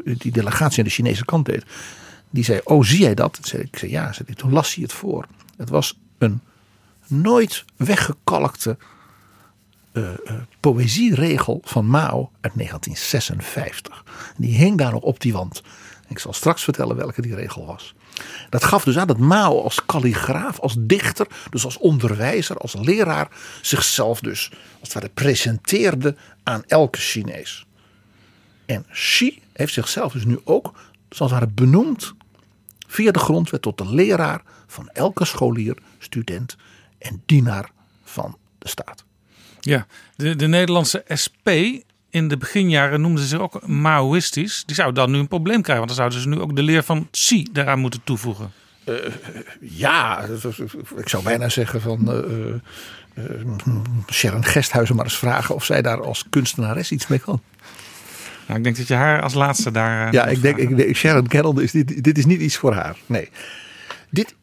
die delegatie aan de Chinese kant deed. Die zei, oh zie jij dat? Ik zei, ja. Zei, toen las hij het voor. Het was een nooit weggekalkte eh, poëzieregel van Mao uit 1956. En die hing daar nog op die wand. Ik zal straks vertellen welke die regel was. Dat gaf dus aan dat Mao als kalligraaf, als dichter, dus als onderwijzer, als leraar, zichzelf dus als het ware presenteerde aan elke Chinees. En Xi heeft zichzelf dus nu ook, zoals het ware, benoemd via de grondwet tot de leraar van elke scholier, student en dienaar van de staat. Ja, de, de Nederlandse SP in de beginjaren noemden ze zich ook Maoïstisch. Die zouden dan nu een probleem krijgen, want dan zouden ze nu ook de leer van Xi daaraan moeten toevoegen. Ja, ik zou bijna zeggen van eh, eh, eh, Sharon Gesthuizen maar eens vragen of zij daar als kunstenares iets mee kan. Nou, ik denk dat je haar als laatste daar. eh, Ja, ik denk, ik denk Sharon Carroll, is dit, dit is niet iets voor haar. Nee. Dit,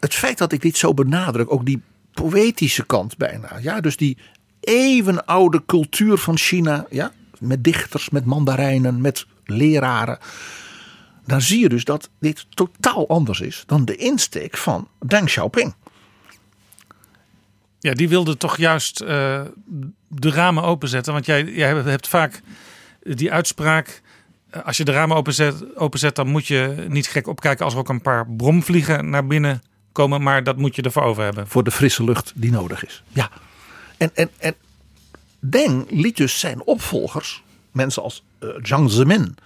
het feit dat ik dit zo benadruk, ook die poëtische kant bijna. Ja, dus die eeuwenoude cultuur van China. Ja, met dichters, met mandarijnen, met leraren. dan zie je dus dat dit totaal anders is dan de insteek van Deng Xiaoping. Ja, die wilde toch juist eh, de ramen openzetten. Want jij, jij hebt vaak die uitspraak. eh, Als je de ramen openzet, openzet, dan moet je niet gek opkijken als er ook een paar bromvliegen naar binnen komen. Maar dat moet je ervoor over hebben. Voor de frisse lucht die nodig is. Ja. En, en, en Deng liet dus zijn opvolgers, mensen als eh, Jiang Zemin,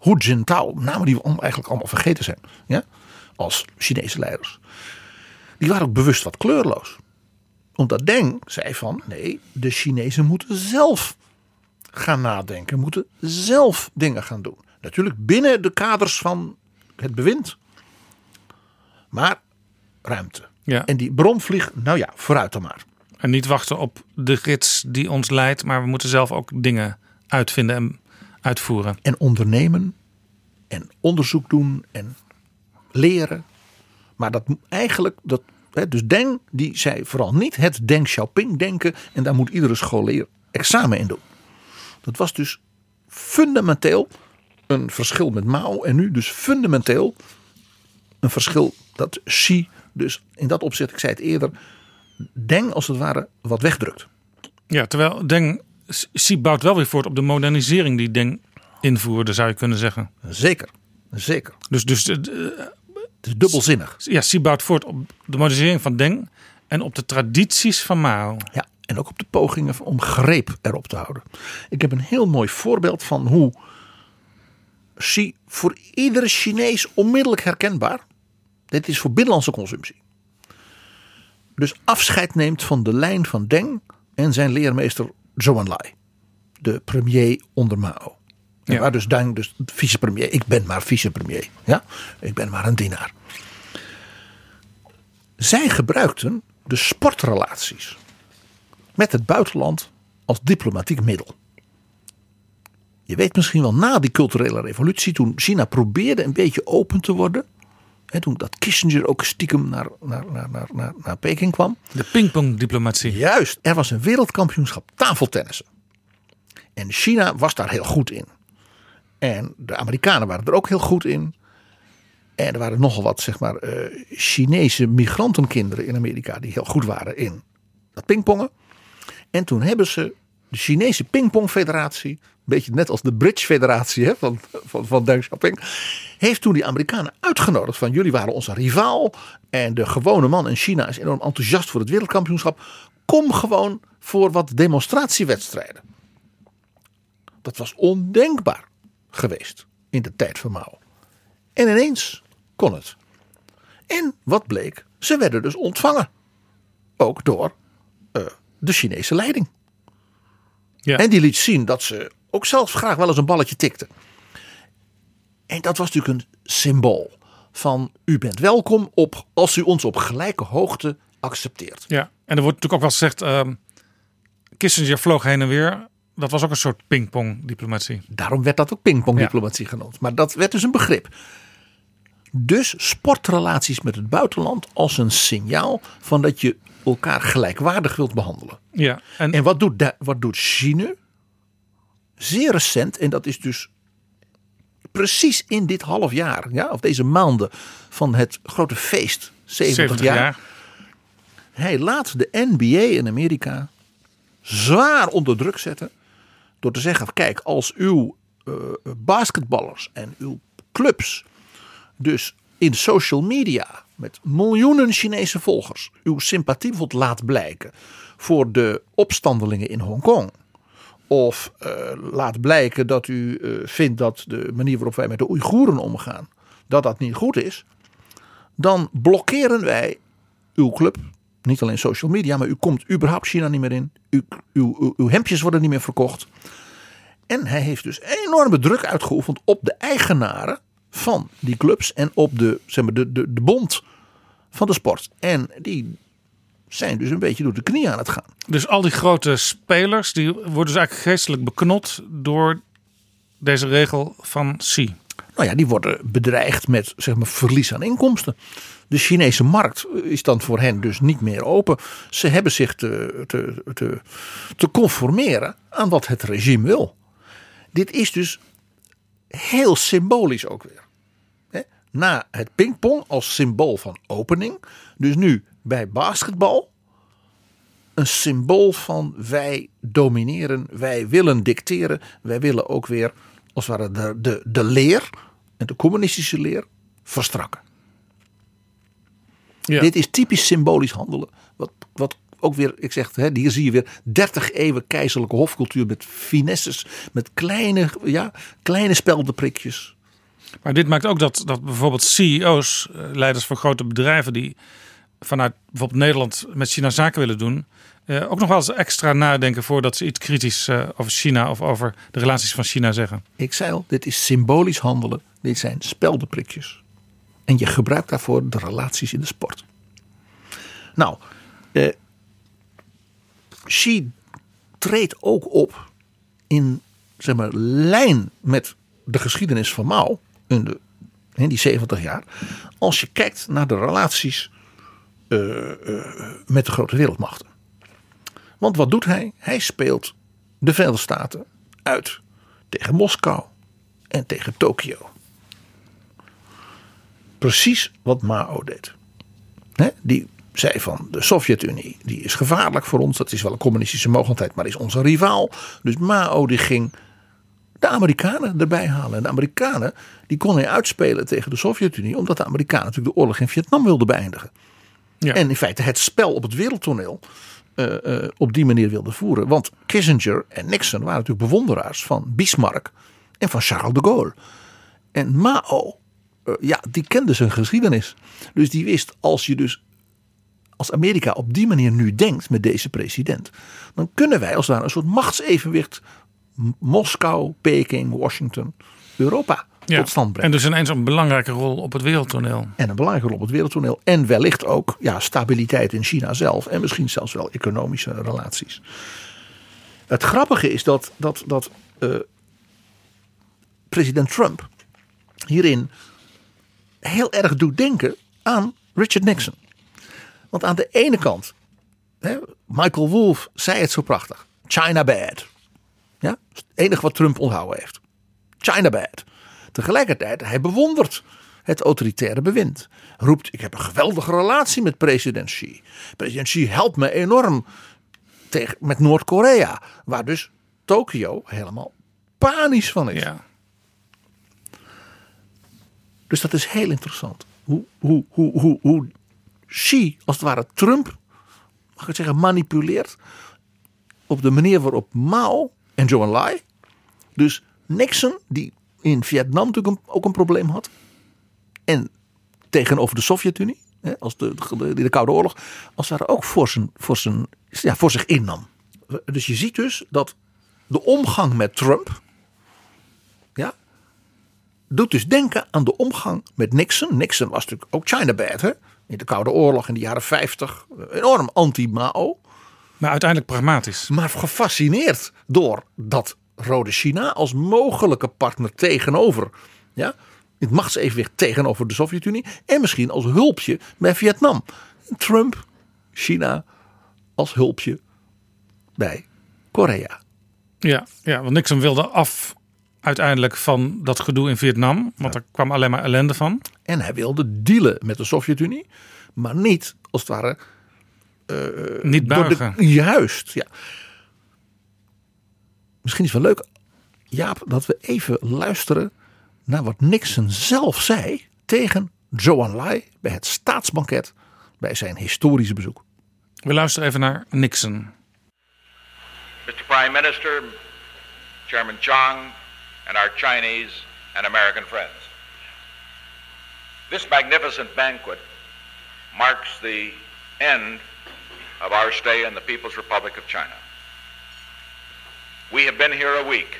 Hu Jintao, namen die we eigenlijk allemaal vergeten zijn. Ja? Als Chinese leiders. Die waren ook bewust wat kleurloos. Omdat Deng zei van nee, de Chinezen moeten zelf gaan nadenken. Moeten zelf dingen gaan doen. Natuurlijk binnen de kaders van het bewind. Maar ruimte. Ja. En die bromvlieg, nou ja, vooruit dan maar. En niet wachten op de gids die ons leidt. Maar we moeten zelf ook dingen uitvinden en uitvoeren. En ondernemen en onderzoek doen en leren. Maar dat moet eigenlijk, dat, hè, dus Deng die zei vooral niet het Deng Xiaoping denken. En daar moet iedere scholier examen in doen. Dat was dus fundamenteel een verschil met Mao. En nu dus fundamenteel een verschil dat Xi dus in dat opzicht, ik zei het eerder, Deng als het ware wat wegdrukt. Ja, terwijl Deng Xi bouwt wel weer voort op de modernisering die Deng invoerde, zou je kunnen zeggen. Zeker, zeker. Dus, dus de- Het is dubbelzinnig. ja, Xi bouwt voort op de modernisering van Deng en op de tradities van Mao. Ja, en ook op de pogingen om greep erop te houden. Ik heb een heel mooi voorbeeld van hoe Xi voor iedere Chinees onmiddellijk herkenbaar. Dit is voor binnenlandse consumptie. Dus afscheid neemt van de lijn van Deng en zijn leermeester Zhou Enlai. De premier onder Mao. En Ja. waar dus Deng dus vicepremier. Ik ben maar vicepremier. Ja? Ik ben maar een dienaar. Zij gebruikten de sportrelaties met het buitenland als diplomatiek middel. Je weet misschien wel na die culturele revolutie, toen China probeerde een beetje open te worden. Hè, toen dat Kissinger ook stiekem naar, naar, naar, naar, naar, naar Peking kwam. De pingpongdiplomatie. Juist, er was een wereldkampioenschap tafeltennissen. En China was daar heel goed in. En de Amerikanen waren er ook heel goed in. En er waren nogal wat, zeg maar, eh, Chinese migrantenkinderen in Amerika die heel goed waren in dat pingpongen. En toen hebben ze de Chinese pingpongfederatie, een beetje net als de Bridge Federatie hè, van, van, van Deng Xiaoping, heeft toen die Amerikanen uitgenodigd van jullie waren onze rivaal en de gewone man in China is enorm enthousiast voor het wereldkampioenschap. Kom gewoon voor wat demonstratiewedstrijden. Dat was ondenkbaar geweest in de tijd van Mao. En ineens kon het. En wat bleek? Ze werden dus ontvangen. Ook door eh, de Chinese leiding. Ja. En die liet zien dat ze ook zelfs graag wel eens een balletje tikten. En dat was natuurlijk een symbool van u bent welkom op, als u ons op gelijke hoogte accepteert. Ja, en er wordt natuurlijk ook wel gezegd, ehm, Kissinger vloog heen en weer. Dat was ook een soort pingpongdiplomatie. Daarom werd dat ook pingpongdiplomatie genoemd. Maar dat werd dus een begrip. Dus sportrelaties met het buitenland als een signaal van dat je elkaar gelijkwaardig wilt behandelen. Ja, en, En wat doet, wat doet Xi nu? Zeer recent, en dat is dus precies in dit half jaar, ja, of deze maanden van het grote feest, 70, 70 jaar. jaar. Hij laat de NBA in Amerika zwaar onder druk zetten. Door te zeggen: kijk, als uw eh, basketballers en uw clubs dus in social media met miljoenen Chinese volgers uw sympathie bijvoorbeeld laat blijken voor de opstandelingen in Hongkong. Of eh, laat blijken dat u eh, vindt dat de manier waarop wij met de Oeigoeren omgaan, dat dat niet goed is. Dan blokkeren wij uw club. Niet alleen social media, maar u komt überhaupt China niet meer in. U, uw, uw, uw hemdjes worden niet meer verkocht. En hij heeft dus enorme druk uitgeoefend op de eigenaren van die clubs en op de, zeg maar, de, de, de bond van de sport. En die zijn dus een beetje door de knieën aan het gaan. Dus al die grote spelers, die worden dus eigenlijk geestelijk beknot door deze regel van Xi. Nou ja, die worden bedreigd met zeg maar, verlies aan inkomsten. De Chinese markt is dan voor hen dus niet meer open. Ze hebben zich te, te, te, te conformeren aan wat het regime wil. Dit is dus heel symbolisch ook weer. Na het pingpong als symbool van opening. Dus nu bij basketbal een symbool van wij domineren, wij willen dicteren, wij willen ook weer als het ware de, de, de leer en de communistische leer verstrakken. Ja. Dit is typisch symbolisch handelen. Wat, wat ook weer, ik zeg, hè, hier zie je weer 30 eeuwen keizerlijke hofcultuur met finesses, met kleine, ja, kleine speldenprikjes. Maar dit maakt ook dat, dat bijvoorbeeld CEO's, eh, leiders van grote bedrijven die vanuit bijvoorbeeld Nederland met China zaken willen doen, eh, ook nog wel eens extra nadenken voordat ze iets kritisch eh, over China of over de relaties van China zeggen. Ik zei al, dit is symbolisch handelen. Dit zijn speldenprikjes. En je gebruikt daarvoor de relaties in de sport. Nou, eh, Xi treedt ook op in zeg maar, lijn met de geschiedenis van Mao in, die 70 jaar. Als je kijkt naar de relaties eh, eh, met de grote wereldmachten. Want wat doet hij? Hij speelt de Verenigde Staten uit tegen Moskou en tegen Tokio. Precies wat Mao deed. Die zei van de Sovjet-Unie, die is gevaarlijk voor ons. Dat is wel een communistische mogelijkheid, maar is onze rivaal. Dus Mao die ging de Amerikanen erbij halen. En de Amerikanen die kon hij uitspelen tegen de Sovjet-Unie. Omdat de Amerikanen natuurlijk de oorlog in Vietnam wilden beëindigen. Ja. En in feite het spel op het wereldtoneel eh, eh, op die manier wilden voeren. Want Kissinger en Nixon waren natuurlijk bewonderaars van Bismarck en van Charles de Gaulle. En Mao, eh, ja, die kende zijn geschiedenis. Dus die wist als je dus als Amerika op die manier nu denkt met deze president, dan kunnen wij als ware een soort machtsevenwicht Moskou, Peking, Washington, Europa Ja. tot stand En brengen. dus ineens een belangrijke rol op het wereldtoneel. En een belangrijke rol op het wereldtoneel. En wellicht ook ja, stabiliteit in China zelf. En misschien zelfs wel economische relaties. Het grappige is dat, dat, dat eh, president Trump hierin heel erg doet denken aan Richard Nixon. Want aan de ene kant, hè, Michael Wolff zei het zo prachtig. China bad. Ja, het enige wat Trump onthouden heeft. China bad. Tegelijkertijd, hij bewondert het autoritaire bewind. Roept, ik heb een geweldige relatie met president Xi. President Xi helpt me enorm tegen, met Noord-Korea. Waar dus Tokio helemaal panisch van is. Ja. Dus dat is heel interessant. Hoe, hoe, hoe, hoe, hoe Xi, als het ware Trump, mag ik het zeggen, manipuleert. Op de manier waarop Mao en Zhou Enlai. Dus Nixon, die in Vietnam natuurlijk ook een probleem had. En tegenover de Sovjet-Unie, als de, de, de Koude Oorlog, als ware ook voor, zijn, voor, zijn, ja, voor zich innam. Dus je ziet dus dat de omgang met Trump. Ja, doet dus denken aan de omgang met Nixon. Nixon was natuurlijk ook China bad, hè? In de Koude Oorlog in de jaren 50. Enorm anti-Mao. Maar uiteindelijk pragmatisch. Maar gefascineerd door dat Rode China als mogelijke partner tegenover. Ja, het machtsevenwicht tegenover de Sovjet-Unie. En misschien als hulpje bij Vietnam. Trump, China als hulpje bij Korea. Ja, ja, want Nixon wilde af uiteindelijk van dat gedoe in Vietnam. Want er kwam alleen maar ellende van. En hij wilde dealen met de Sovjet-Unie. Maar niet als het ware Niet Door de- buigen. juist, ja. Misschien is het wel leuk, Jaap, dat we even luisteren naar wat Nixon zelf zei tegen Zhou Enlai bij het staatsbanket bij zijn historische bezoek. We luisteren even naar Nixon. Mr. Prime Minister, Chairman Chang, and our Chinese and American friends. This magnificent banquet marks the end of our stay in the People's Republic of China. We have been here a week.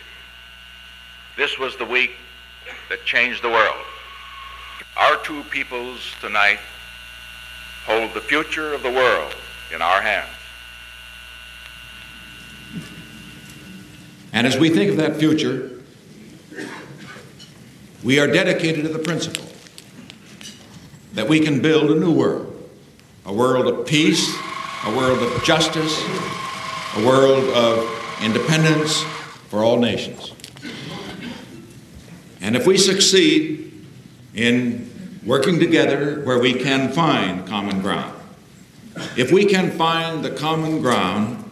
This was the week that changed the world. Our two peoples tonight hold the future of the world in our hands. And as we think of that future, we are dedicated to the principle that we can build a new world a world of peace, a world of justice, a world of independence for all nations. And if we succeed in working together where we can find common ground. If we can find the common ground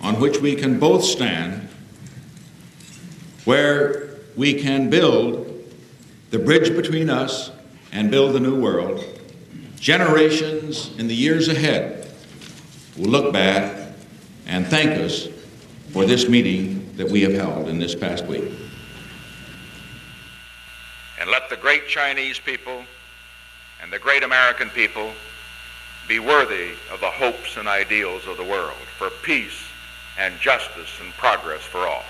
on which we can both stand, where we can build the bridge between us and build the new world, generations in the years ahead will look back and thank us for this meeting that we have held in this past week. And let the great Chinese people and the great American people be worthy of the hopes and ideals of the world for peace and justice and progress for all.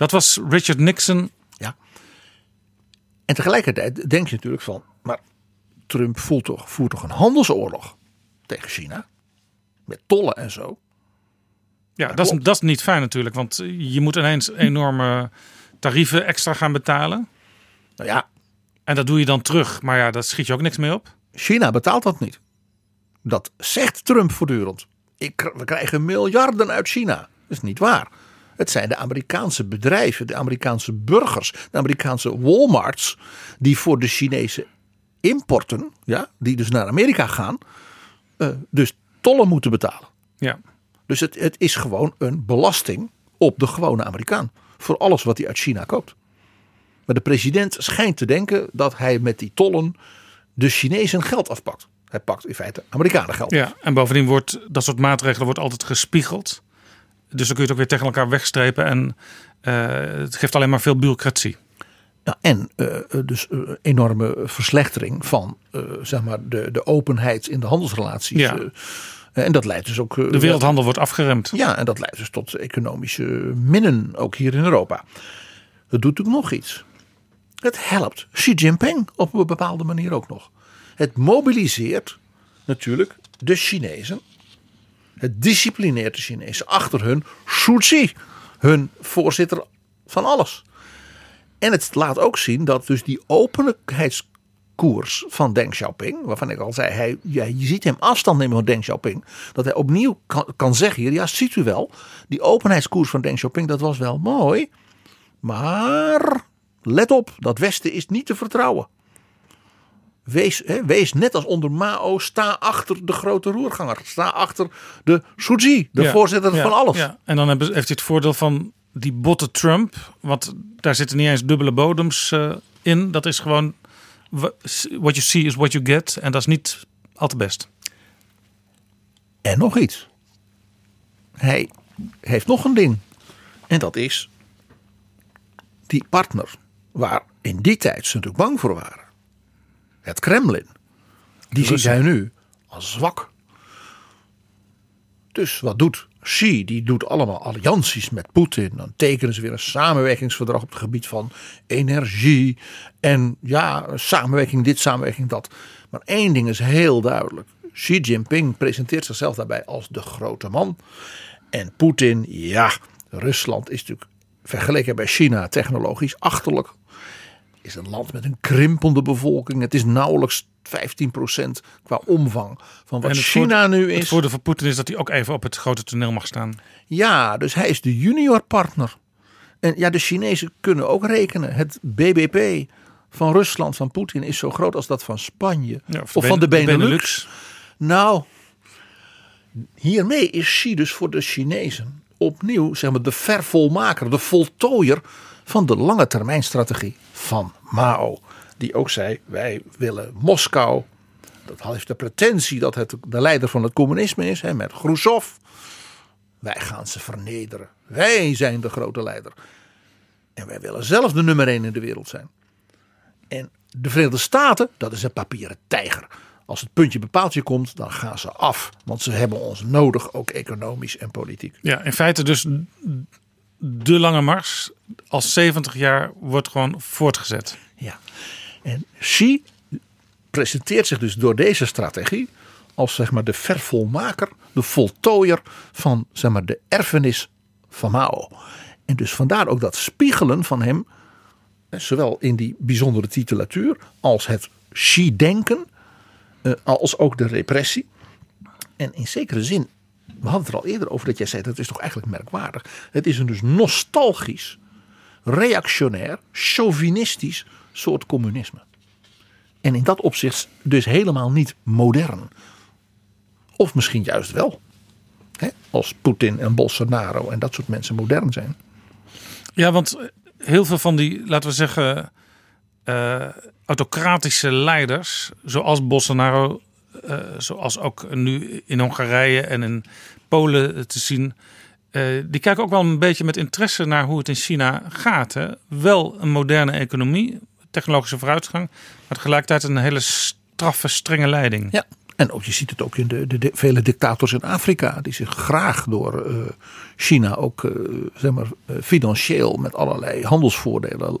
Dat was Richard Nixon. Ja. En tegelijkertijd denk je natuurlijk van, maar Trump voert toch, voert toch een handelsoorlog tegen China? Met tollen en zo. Ja, dat is, dat is niet fijn natuurlijk, want je moet ineens enorme tarieven extra gaan betalen. Nou ja, En dat doe je dan terug, maar ja, daar schiet je ook niks mee op. China betaalt dat niet. Dat zegt Trump voortdurend. Ik, we krijgen miljarden uit China. Dat is niet waar. Het zijn de Amerikaanse bedrijven, de Amerikaanse burgers, de Amerikaanse Walmarts, die voor de Chinese importen, ja, die dus naar Amerika gaan, eh, dus tollen moeten betalen. Ja. Dus het, het is gewoon een belasting op de gewone Amerikaan. Voor alles wat hij uit China koopt. Maar de president schijnt te denken dat hij met die tollen de Chinezen geld afpakt. Hij pakt in feite Amerikanen geld. ja, en bovendien wordt dat soort maatregelen wordt altijd gespiegeld. Dus dan kun je het ook weer tegen elkaar wegstrepen en eh, het geeft alleen maar veel bureaucratie. Nou, en eh, eh, dus eh, enorme verslechtering van zeg maar de, de openheid in de handelsrelaties. Ja. en dat leidt dus ook. De wereldhandel wordt afgeremd. Ja, en dat leidt dus tot economische minnen, ook hier in Europa. Het doet natuurlijk nog iets. Het helpt Xi Jinping op een bepaalde manier ook nog. Het mobiliseert natuurlijk de Chinezen. Het disciplineert de Chinezen achter hun Jinping, hun voorzitter van alles. En het laat ook zien dat dus die openheidskoers van Deng Xiaoping, waarvan ik al zei, hij, ja, je ziet hem afstand nemen van Deng Xiaoping, dat hij opnieuw kan, kan zeggen hier, ja ziet u wel, die openheidskoers van Deng Xiaoping, dat was wel mooi, maar let op, dat Westen is niet te vertrouwen. Wees, hè, wees net als onder Mao, sta achter de grote roerganger. Sta achter de Jinping, de Ja, voorzitter ja, van alles. Ja. En dan hebben- heeft hij het voordeel van die botte Trump. Want daar zitten niet eens dubbele bodems eh, in. Dat is gewoon what you see is what you get. En dat is niet al te best. En nog iets. Hij heeft nog een ding. En dat is die partner waar in die tijd ze natuurlijk bang voor waren. Het Kremlin. Die ziet hij nu als zwak. Dus wat doet Xi? Die doet allemaal allianties met Poetin. Dan tekenen ze weer een samenwerkingsverdrag op het gebied van energie. En ja, samenwerking dit, samenwerking dat. Maar één ding is heel duidelijk. Xi Jinping presenteert zichzelf daarbij als de grote man. En Poetin, ja, Rusland is natuurlijk vergeleken bij China technologisch achterlijk. Is een land met een krimpende bevolking. Het is nauwelijks 15% qua omvang van wat het China nu Het is. voordeel voor Poetin is dat hij ook even op het grote toneel mag staan. Ja, dus hij is de junior partner. En ja, de Chinezen kunnen ook rekenen. Het BBP van Rusland, van Poetin, is zo groot als dat van Spanje. Ja, of van de Ben- Benelux. Nou, hiermee is Xi dus voor de Chinezen opnieuw zeg maar, de vervolmaker, de voltooier van de lange termijn strategie van Mao. Die ook zei, wij willen Moskou. Dat heeft de pretentie dat het de leider van het communisme is, hè, met Khrushchev. Wij gaan ze vernederen. Wij zijn de grote leider. En wij willen zelf de nummer één in de wereld zijn. En de Verenigde Staten, dat is een papieren tijger. Als het puntje bepaaltje komt, dan gaan ze af. Want ze hebben ons nodig, ook economisch en politiek. Ja, in feite dus de lange mars als 70 jaar wordt gewoon voortgezet. Ja. En Xi presenteert zich dus door deze strategie als zeg maar de vervolmaker, de voltooier van zeg maar de erfenis van Mao. En dus vandaar ook dat spiegelen van hem, zowel in die bijzondere titulatuur als het Xi-denken eh, als ook de repressie. En in zekere zin, we hadden het er al eerder over dat jij zei dat is toch eigenlijk merkwaardig. Het is een dus nostalgisch, reactionair, chauvinistisch soort communisme. En in dat opzicht dus helemaal niet modern. Of misschien juist wel. Hè? Als Poetin en Bolsonaro en dat soort mensen modern zijn. Ja, want heel veel van die, laten we zeggen, eh, autocratische leiders, zoals Bolsonaro, eh, zoals ook nu in Hongarije en in Polen te zien, eh, die kijken ook wel een beetje met interesse naar hoe het in China gaat. Hè. Wel een moderne economie, technologische vooruitgang, maar tegelijkertijd een hele straffe, strenge leiding. Ja, en ook, je ziet het ook in de, de, de vele dictators in Afrika, die zich graag door eh, China ook zeg maar, financieel met allerlei handelsvoordelen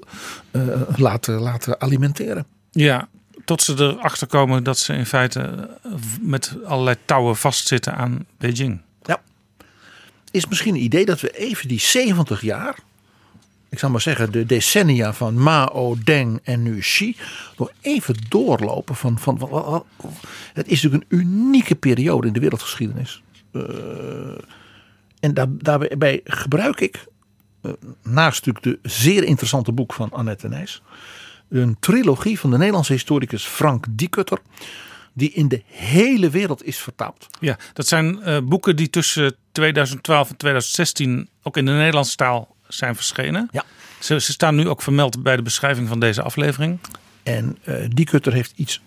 laten, laten alimenteren. Ja, tot ze erachter komen dat ze in feite met allerlei touwen vastzitten aan Beijing. Ja. Is misschien een idee dat we even die 70 jaar, ik zou maar zeggen de decennia van Mao, Deng en nu Xi, nog even doorlopen van, van, van- van- het is natuurlijk een unieke periode in de wereldgeschiedenis. Eh, en daar, daarbij gebruik ik, eh, naast natuurlijk de zeer interessante boek van Annette Nijs, een trilogie van de Nederlandse historicus Frank Diekutter, die in de hele wereld is vertaald. Ja, dat zijn eh, boeken die tussen 2012 en 2016 ook in de Nederlandse taal zijn verschenen. Ja. Ze, ze staan nu ook vermeld bij de beschrijving van deze aflevering. En eh die Kutter heeft iets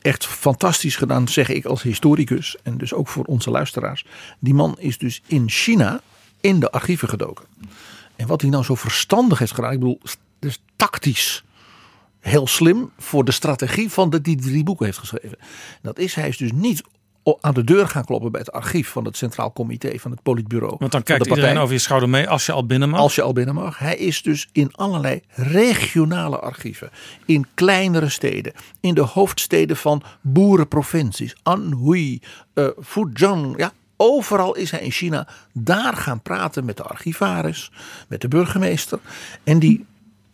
echt fantastisch gedaan, zeg ik als historicus. En dus ook voor onze luisteraars. Die man is dus in China in de archieven gedoken. En wat hij nou zo verstandig heeft gedaan. Ik bedoel, dus tactisch heel slim voor de strategie van dat die drie boeken heeft geschreven. Dat is, hij is dus niet aan de deur gaan kloppen bij het archief van het Centraal Comité van het Politbureau. Want dan kijkt de iedereen over je schouder mee als je al binnen mag. Als je al binnen mag. Hij is dus in allerlei regionale archieven. In kleinere steden. In de hoofdsteden van boerenprovincies. Anhui, eh Fujian. Ja, overal is hij in China. Daar gaan praten met de archivaris. Met de burgemeester. En die,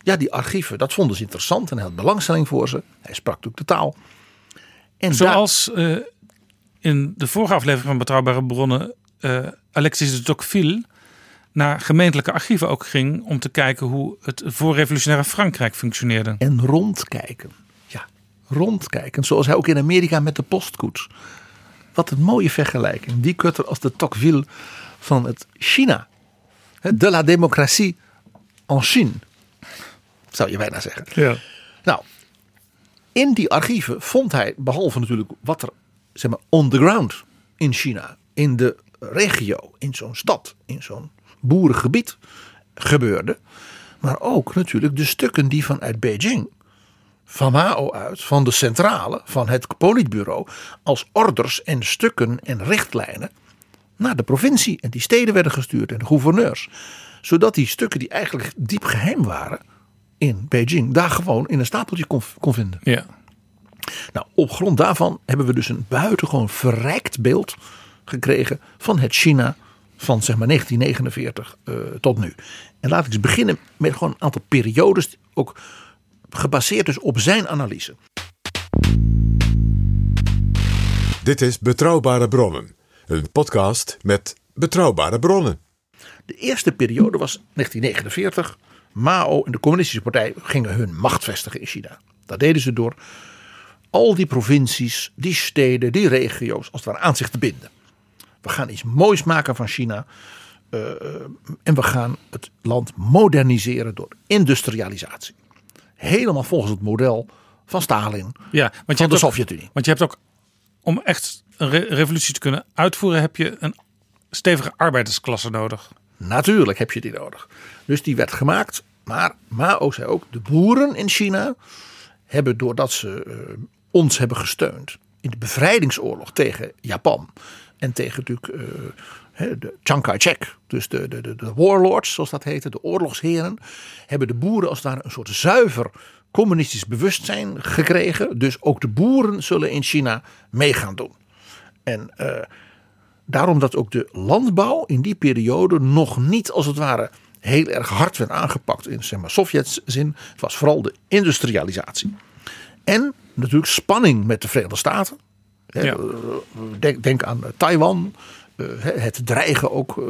ja, die archieven, dat vonden ze interessant. En hij had belangstelling voor ze. Hij sprak natuurlijk de taal. En daar- Zoals eh, in de vorige aflevering van Betrouwbare Bronnen eh, Alexis de Tocqueville naar gemeentelijke archieven ook ging om te kijken hoe het voorrevolutionaire Frankrijk functioneerde. En rondkijken. Ja, rondkijken. Zoals hij ook in Amerika met de postkoets. Wat een mooie vergelijking. Die kutter als de Tocqueville van het China. De la démocratie en Chine. Zou je bijna zeggen. Ja. Nou, in die archieven vond hij, behalve natuurlijk wat er zeg maar, on the ground in China, in de regio, in zo'n stad, in zo'n boerengebied gebeurde. Maar ook natuurlijk de stukken die vanuit Beijing, van Mao uit, van de centrale, van het politbureau, als orders en stukken en richtlijnen naar de provincie en die steden werden gestuurd en de gouverneurs. Zodat die stukken die eigenlijk diep geheim waren in Beijing, daar gewoon in een stapeltje kon, kon vinden. Ja. Nou, op grond daarvan hebben we dus een buitengewoon verrijkt beeld gekregen van het China van zeg maar 1949 eh, tot nu. En laat ik eens beginnen met gewoon een aantal periodes, ook gebaseerd dus op zijn analyse. Dit is Betrouwbare Bronnen, een podcast met betrouwbare bronnen. De eerste periode was 1949. Mao en de Communistische Partij gingen hun macht vestigen in China. Dat deden ze door al die provincies, die steden, die regio's als het ware aan zich te binden. We gaan iets moois maken van China. eh, en we gaan het land moderniseren door industrialisatie. Helemaal volgens het model van Stalin, Ja, want je van hebt de Sovjet-Unie. Want je hebt ook, om echt een re- revolutie te kunnen uitvoeren, heb je een stevige arbeidersklasse nodig. Natuurlijk heb je die nodig. Dus die werd gemaakt. Maar Mao zei ook, de boeren in China hebben doordat ze eh, ons hebben gesteund in de bevrijdingsoorlog tegen Japan en tegen natuurlijk eh, de Chiang Kai-shek, dus de, de, de, de warlords zoals dat heette, de oorlogsheren, hebben de boeren als ware een soort zuiver communistisch bewustzijn gekregen. Dus ook de boeren zullen in China mee gaan doen. En eh, daarom dat ook de landbouw in die periode nog niet als het ware heel erg hard werd aangepakt in zeg maar, Sovjets zin. Het was vooral de industrialisatie. En natuurlijk spanning met de Verenigde Staten. Ja. eh, Denk, denk aan Taiwan. eh, het dreigen ook, eh,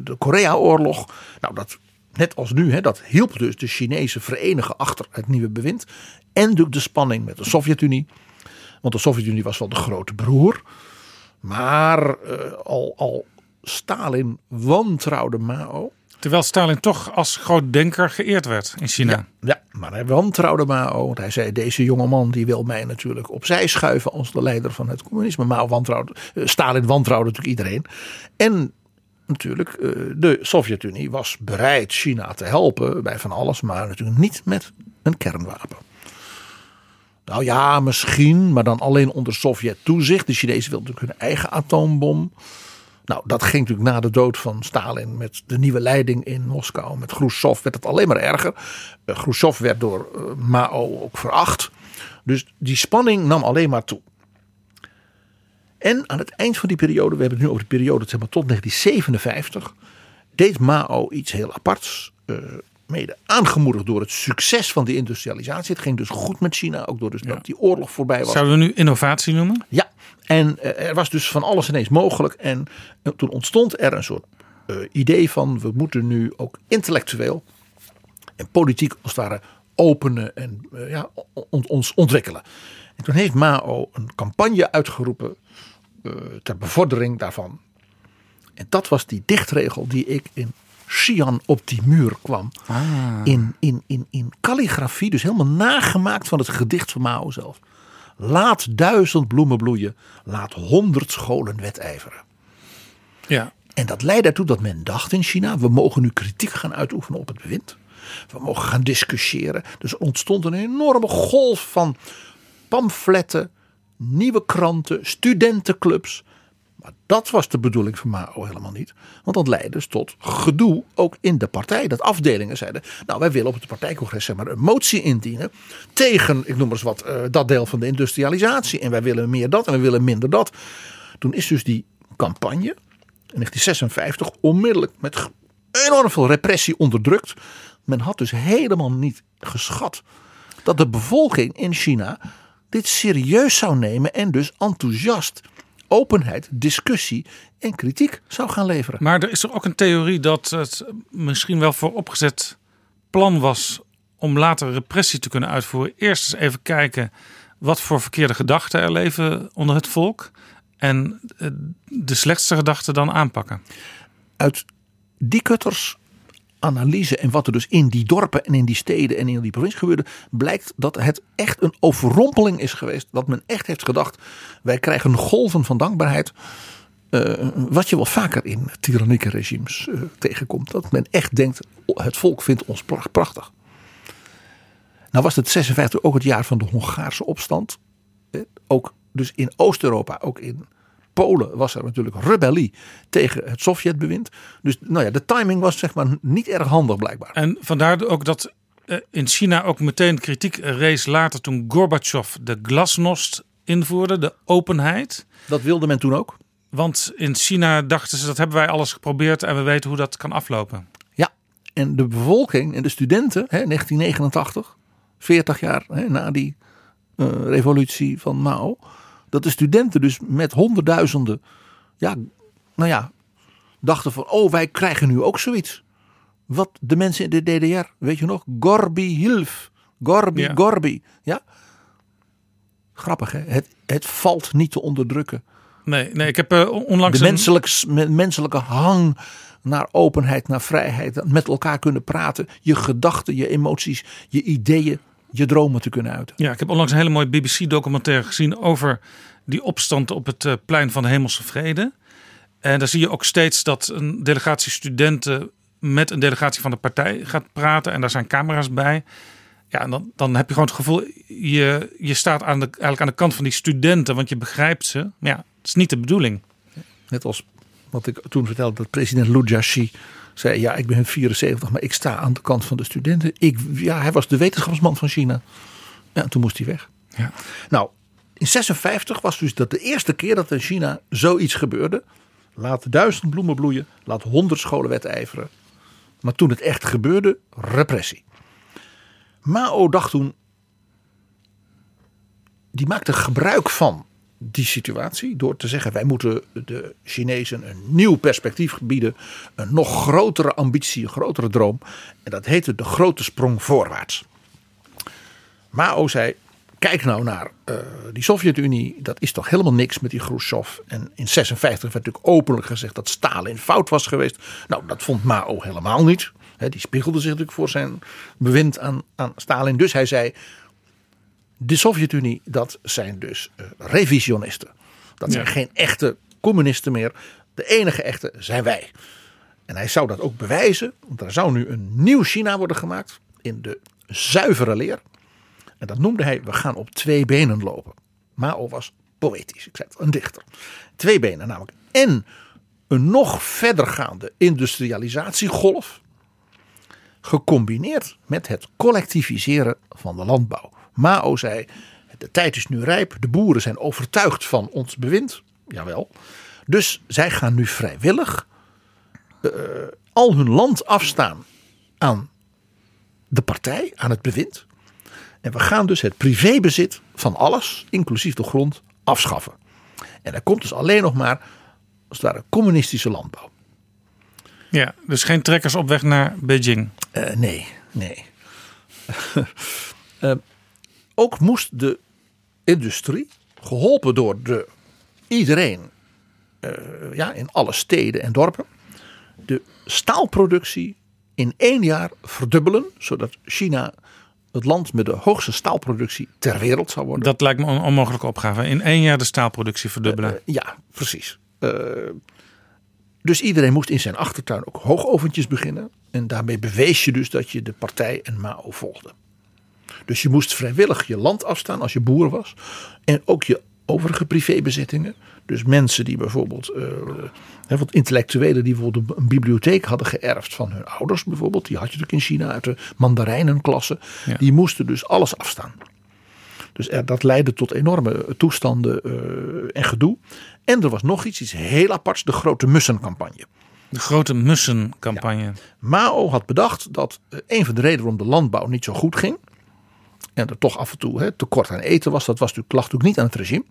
de Korea-oorlog. Nou, dat, net als nu, hè, dat hielp dus de Chinezen verenigen achter het nieuwe bewind. En natuurlijk de spanning met de Sovjet-Unie. Want de Sovjet-Unie was wel de grote broer. Maar eh, al, al Stalin wantrouwde Mao. Terwijl Stalin toch als groot denker geëerd werd in China. Ja, maar hij wantrouwde Mao. Want hij zei, deze jongeman die wil mij natuurlijk opzij schuiven als de leider van het communisme. Mao wantrouwde, eh, Stalin wantrouwde natuurlijk iedereen. En natuurlijk, eh, de Sovjet-Unie was bereid China te helpen bij van alles. Maar natuurlijk niet met een kernwapen. Nou ja, misschien, maar dan alleen onder Sovjet-toezicht. De Chinezen wilden natuurlijk hun eigen atoombom. Nou, dat ging natuurlijk na de dood van Stalin met de nieuwe leiding in Moskou. Met Khrushchev werd het alleen maar erger. Uh, Khrushchev werd door uh, Mao ook veracht. Dus die spanning nam alleen maar toe. En aan het eind van die periode, we hebben het nu over de periode zeg maar, tot 1957, deed Mao iets heel aparts. Uh, mede aangemoedigd door het succes van de industrialisatie. Het ging dus goed met China, ook door dus ja. dat die oorlog voorbij was. Zouden we nu innovatie noemen? Ja, en uh, er was dus van alles ineens mogelijk. En uh, toen ontstond er een soort uh, idee van we moeten nu ook intellectueel en politiek als het ware openen en ja, on, ons ontwikkelen. En toen heeft Mao een campagne uitgeroepen ter bevordering daarvan. En dat was die dichtregel die ik in Xi'an op die muur kwam. Ah. In, in, in, in calligrafie, dus helemaal nagemaakt van het gedicht van Mao zelf. Laat duizend bloemen bloeien, laat honderd scholen wedijveren. Ja. En dat leidde ertoe dat men dacht in China, we mogen nu kritiek gaan uitoefenen op het bewind. We mogen gaan discussiëren. Dus er ontstond een enorme golf van pamfletten, nieuwe kranten, studentenclubs. Dat was de bedoeling van Mao helemaal niet. Want dat leidde dus tot gedoe ook in de partij. Dat afdelingen zeiden, nou wij willen op het partijcongres zeg maar, een motie indienen. Tegen, ik noem maar eens wat, uh, dat deel van de industrialisatie. En wij willen meer dat en we willen minder dat. Toen is dus die campagne in 1956 onmiddellijk met enorm veel repressie onderdrukt. Men had dus helemaal niet geschat dat de bevolking in China dit serieus zou nemen en dus enthousiast openheid, discussie en kritiek zou gaan leveren. Maar er is er ook een theorie dat het misschien wel vooropgezet plan was om later repressie te kunnen uitvoeren. Eerst eens even kijken wat voor verkeerde gedachten er leven onder het volk. En de slechtste gedachten dan aanpakken. Uit die kutters analyse en wat er dus in die dorpen en in die steden en in die provincie gebeurde, blijkt dat het echt een overrompeling is geweest. Dat men echt heeft gedacht, wij krijgen golven van dankbaarheid. Uh, wat je wel vaker in tyrannieke regimes uh, tegenkomt. Dat men echt denkt, het volk vindt ons prachtig. Nou was het 56 ook het jaar van de Hongaarse opstand. Ook dus in Oost-Europa, ook in Polen was er natuurlijk rebellie tegen het Sovjetbewind. Dus nou ja, de timing was zeg maar niet erg handig blijkbaar. En vandaar ook dat in China ook meteen kritiek rees later toen Gorbachev de glasnost invoerde, de openheid. Dat wilde men toen ook. Want in China dachten ze dat hebben wij alles geprobeerd en we weten hoe dat kan aflopen. Ja, en de bevolking en de studenten, hè, 1989, 40 jaar hè, na die uh, revolutie van Mao dat de studenten dus met honderdduizenden, ja, nou ja, dachten van, oh, wij krijgen nu ook zoiets. Wat de mensen in de DDR, weet je nog, Gorbi Hilf, Gorbi, ja. Gorbi, ja. Grappig, hè? Het, het valt niet te onderdrukken. Nee, nee ik heb uh, onlangs. De menselijke, een... menselijke hang naar openheid, naar vrijheid, met elkaar kunnen praten, je gedachten, je emoties, je ideeën je dromen te kunnen uiten. Ja, ik heb onlangs een hele mooie BBC-documentaire gezien over die opstand op het uh, plein van de Hemelse Vrede. En daar zie je ook steeds dat een delegatie studenten met een delegatie van de partij gaat praten. En daar zijn camera's bij. Ja, en dan, dan heb je gewoon het gevoel, je, je staat aan de, eigenlijk aan de kant van die studenten, want je begrijpt ze. Maar ja, het is niet de bedoeling. Net als wat ik toen vertelde, dat president Liu Jiaxi zei, ja, ik ben 74, maar ik sta aan de kant van de studenten. Ik, ja, hij was de wetenschapsman van China. Ja, en toen moest hij weg. Ja. Nou, in 56 was dus dat de eerste keer dat in China zoiets gebeurde. Laat duizend bloemen bloeien, laat honderd scholen wedijveren. Maar toen het echt gebeurde, repressie. Mao dacht toen, die maakte gebruik van die situatie door te zeggen: wij moeten de Chinezen een nieuw perspectief bieden, een nog grotere ambitie, een grotere droom. En dat heette de grote sprong voorwaarts. Mao zei: kijk nou naar uh, die Sovjet-Unie, dat is toch helemaal niks met die Khrushchev. En in 56 werd natuurlijk openlijk gezegd dat Stalin fout was geweest. Nou, dat vond Mao helemaal niet. He, die spiegelde zich natuurlijk voor zijn bewind aan, aan Stalin. Dus hij zei: de Sovjet-Unie, dat zijn dus uh, revisionisten. Dat zijn geen echte communisten meer. De enige echte zijn wij. En hij zou dat ook bewijzen, want er zou nu een nieuw China worden gemaakt in de zuivere leer. En dat noemde hij, we gaan op twee benen lopen. Mao was poëtisch, ik zei het, een dichter. Twee benen namelijk. En een nog verdergaande industrialisatiegolf. Gecombineerd met het collectiviseren van de landbouw. Mao zei, de tijd is nu rijp. De boeren zijn overtuigd van ons bewind. Jawel. Dus zij gaan nu vrijwillig uh, al hun land afstaan aan de partij, aan het bewind. En we gaan dus het privébezit van alles, inclusief de grond, afschaffen. En er komt dus alleen nog maar, als het ware, communistische landbouw. Ja, dus geen trekkers op weg naar Beijing? Uh, nee, nee. uh, ook moest de industrie, geholpen door de, iedereen uh, ja, in alle steden en dorpen, de staalproductie in één jaar verdubbelen, zodat China het land met de hoogste staalproductie ter wereld zou worden. Dat lijkt me een onmogelijke opgave. In één jaar de staalproductie verdubbelen. Uh, uh, ja, precies. dus iedereen moest in zijn achtertuin ook hoogoventjes beginnen. En daarmee bewees je dus dat je de partij en Mao volgde. Dus je moest vrijwillig je land afstaan als je boer was. En ook je overige privébezittingen. Dus mensen die bijvoorbeeld, uh, wat intellectuelen die bijvoorbeeld een bibliotheek hadden geërfd van hun ouders bijvoorbeeld. Die had je natuurlijk in China uit de mandarijnenklasse. Ja. Die moesten dus alles afstaan. Dus er, dat leidde tot enorme toestanden uh, en gedoe. En er was nog iets, iets heel aparts, de grote mussencampagne. De grote mussencampagne. Ja. Mao had bedacht dat een van de redenen waarom de landbouw niet zo goed ging en er toch af en toe hè, tekort aan eten was. Dat was natuurlijk, lag natuurlijk niet aan het regime.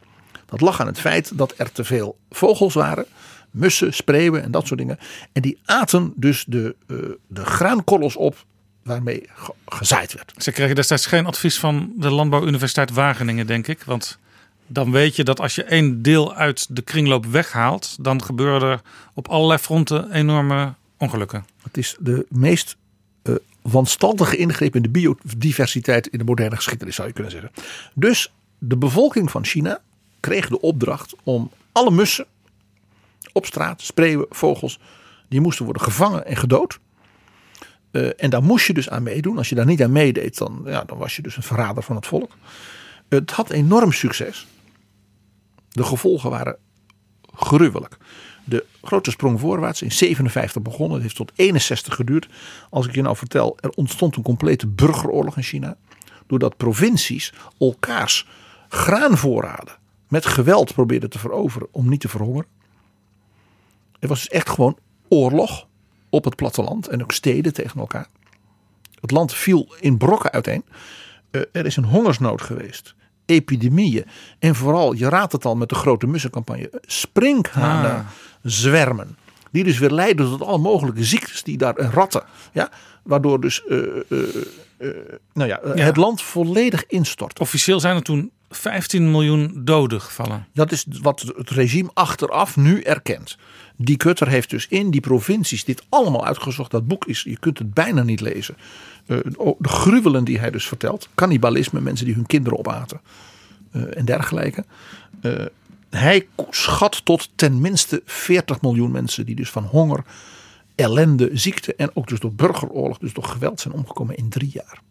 Dat lag aan het feit dat er te veel vogels waren. Mussen, spreeuwen en dat soort dingen. En die aten dus de, uh, de graankorrels op waarmee ge gezaaid werd. Ze kregen destijds geen advies van de Landbouwuniversiteit Wageningen, denk ik. Want dan weet je dat als je één deel uit de kringloop weghaalt, dan gebeuren er op allerlei fronten enorme ongelukken. Het is de meest wanstaltige ingreep in de biodiversiteit in de moderne geschiedenis, zou je kunnen zeggen. Dus de bevolking van China kreeg de opdracht om alle mussen op straat, spreeuwen, vogels, die moesten worden gevangen en gedood. Uh, en daar moest je dus aan meedoen. Als je daar niet aan meedeed, dan, ja, dan was je dus een verrader van het volk. Het had enorm succes. De gevolgen waren gruwelijk de grote sprong voorwaarts in 57 begonnen. Het heeft tot 61 geduurd. Als ik je nou vertel, er ontstond een complete burgeroorlog in China. Doordat provincies elkaars graanvoorraden met geweld probeerden te veroveren om niet te verhongeren. Er was dus echt gewoon oorlog op het platteland en ook steden tegen elkaar. Het land viel in brokken uiteen. Uh, er is een hongersnood geweest epidemieën. En vooral, je raadt het al met de grote mussencampagne, sprinkhanen ah. Zwermen. Die dus weer leiden tot alle mogelijke ziektes die daar en ratten. Ja, waardoor dus uh, uh, uh, nou ja, ja, het land volledig instort. Officieel zijn er toen 15 miljoen doden gevallen. Dat is wat het regime achteraf nu erkent. Die Kutter heeft dus in die provincies dit allemaal uitgezocht. Dat boek is, je kunt het bijna niet lezen. De gruwelen die hij dus vertelt. Cannibalisme, mensen die hun kinderen opaten. En dergelijke. Hij schat tot ten minste 40 miljoen mensen die dus van honger, ellende, ziekte en ook dus door burgeroorlog, dus door geweld zijn omgekomen in drie jaar.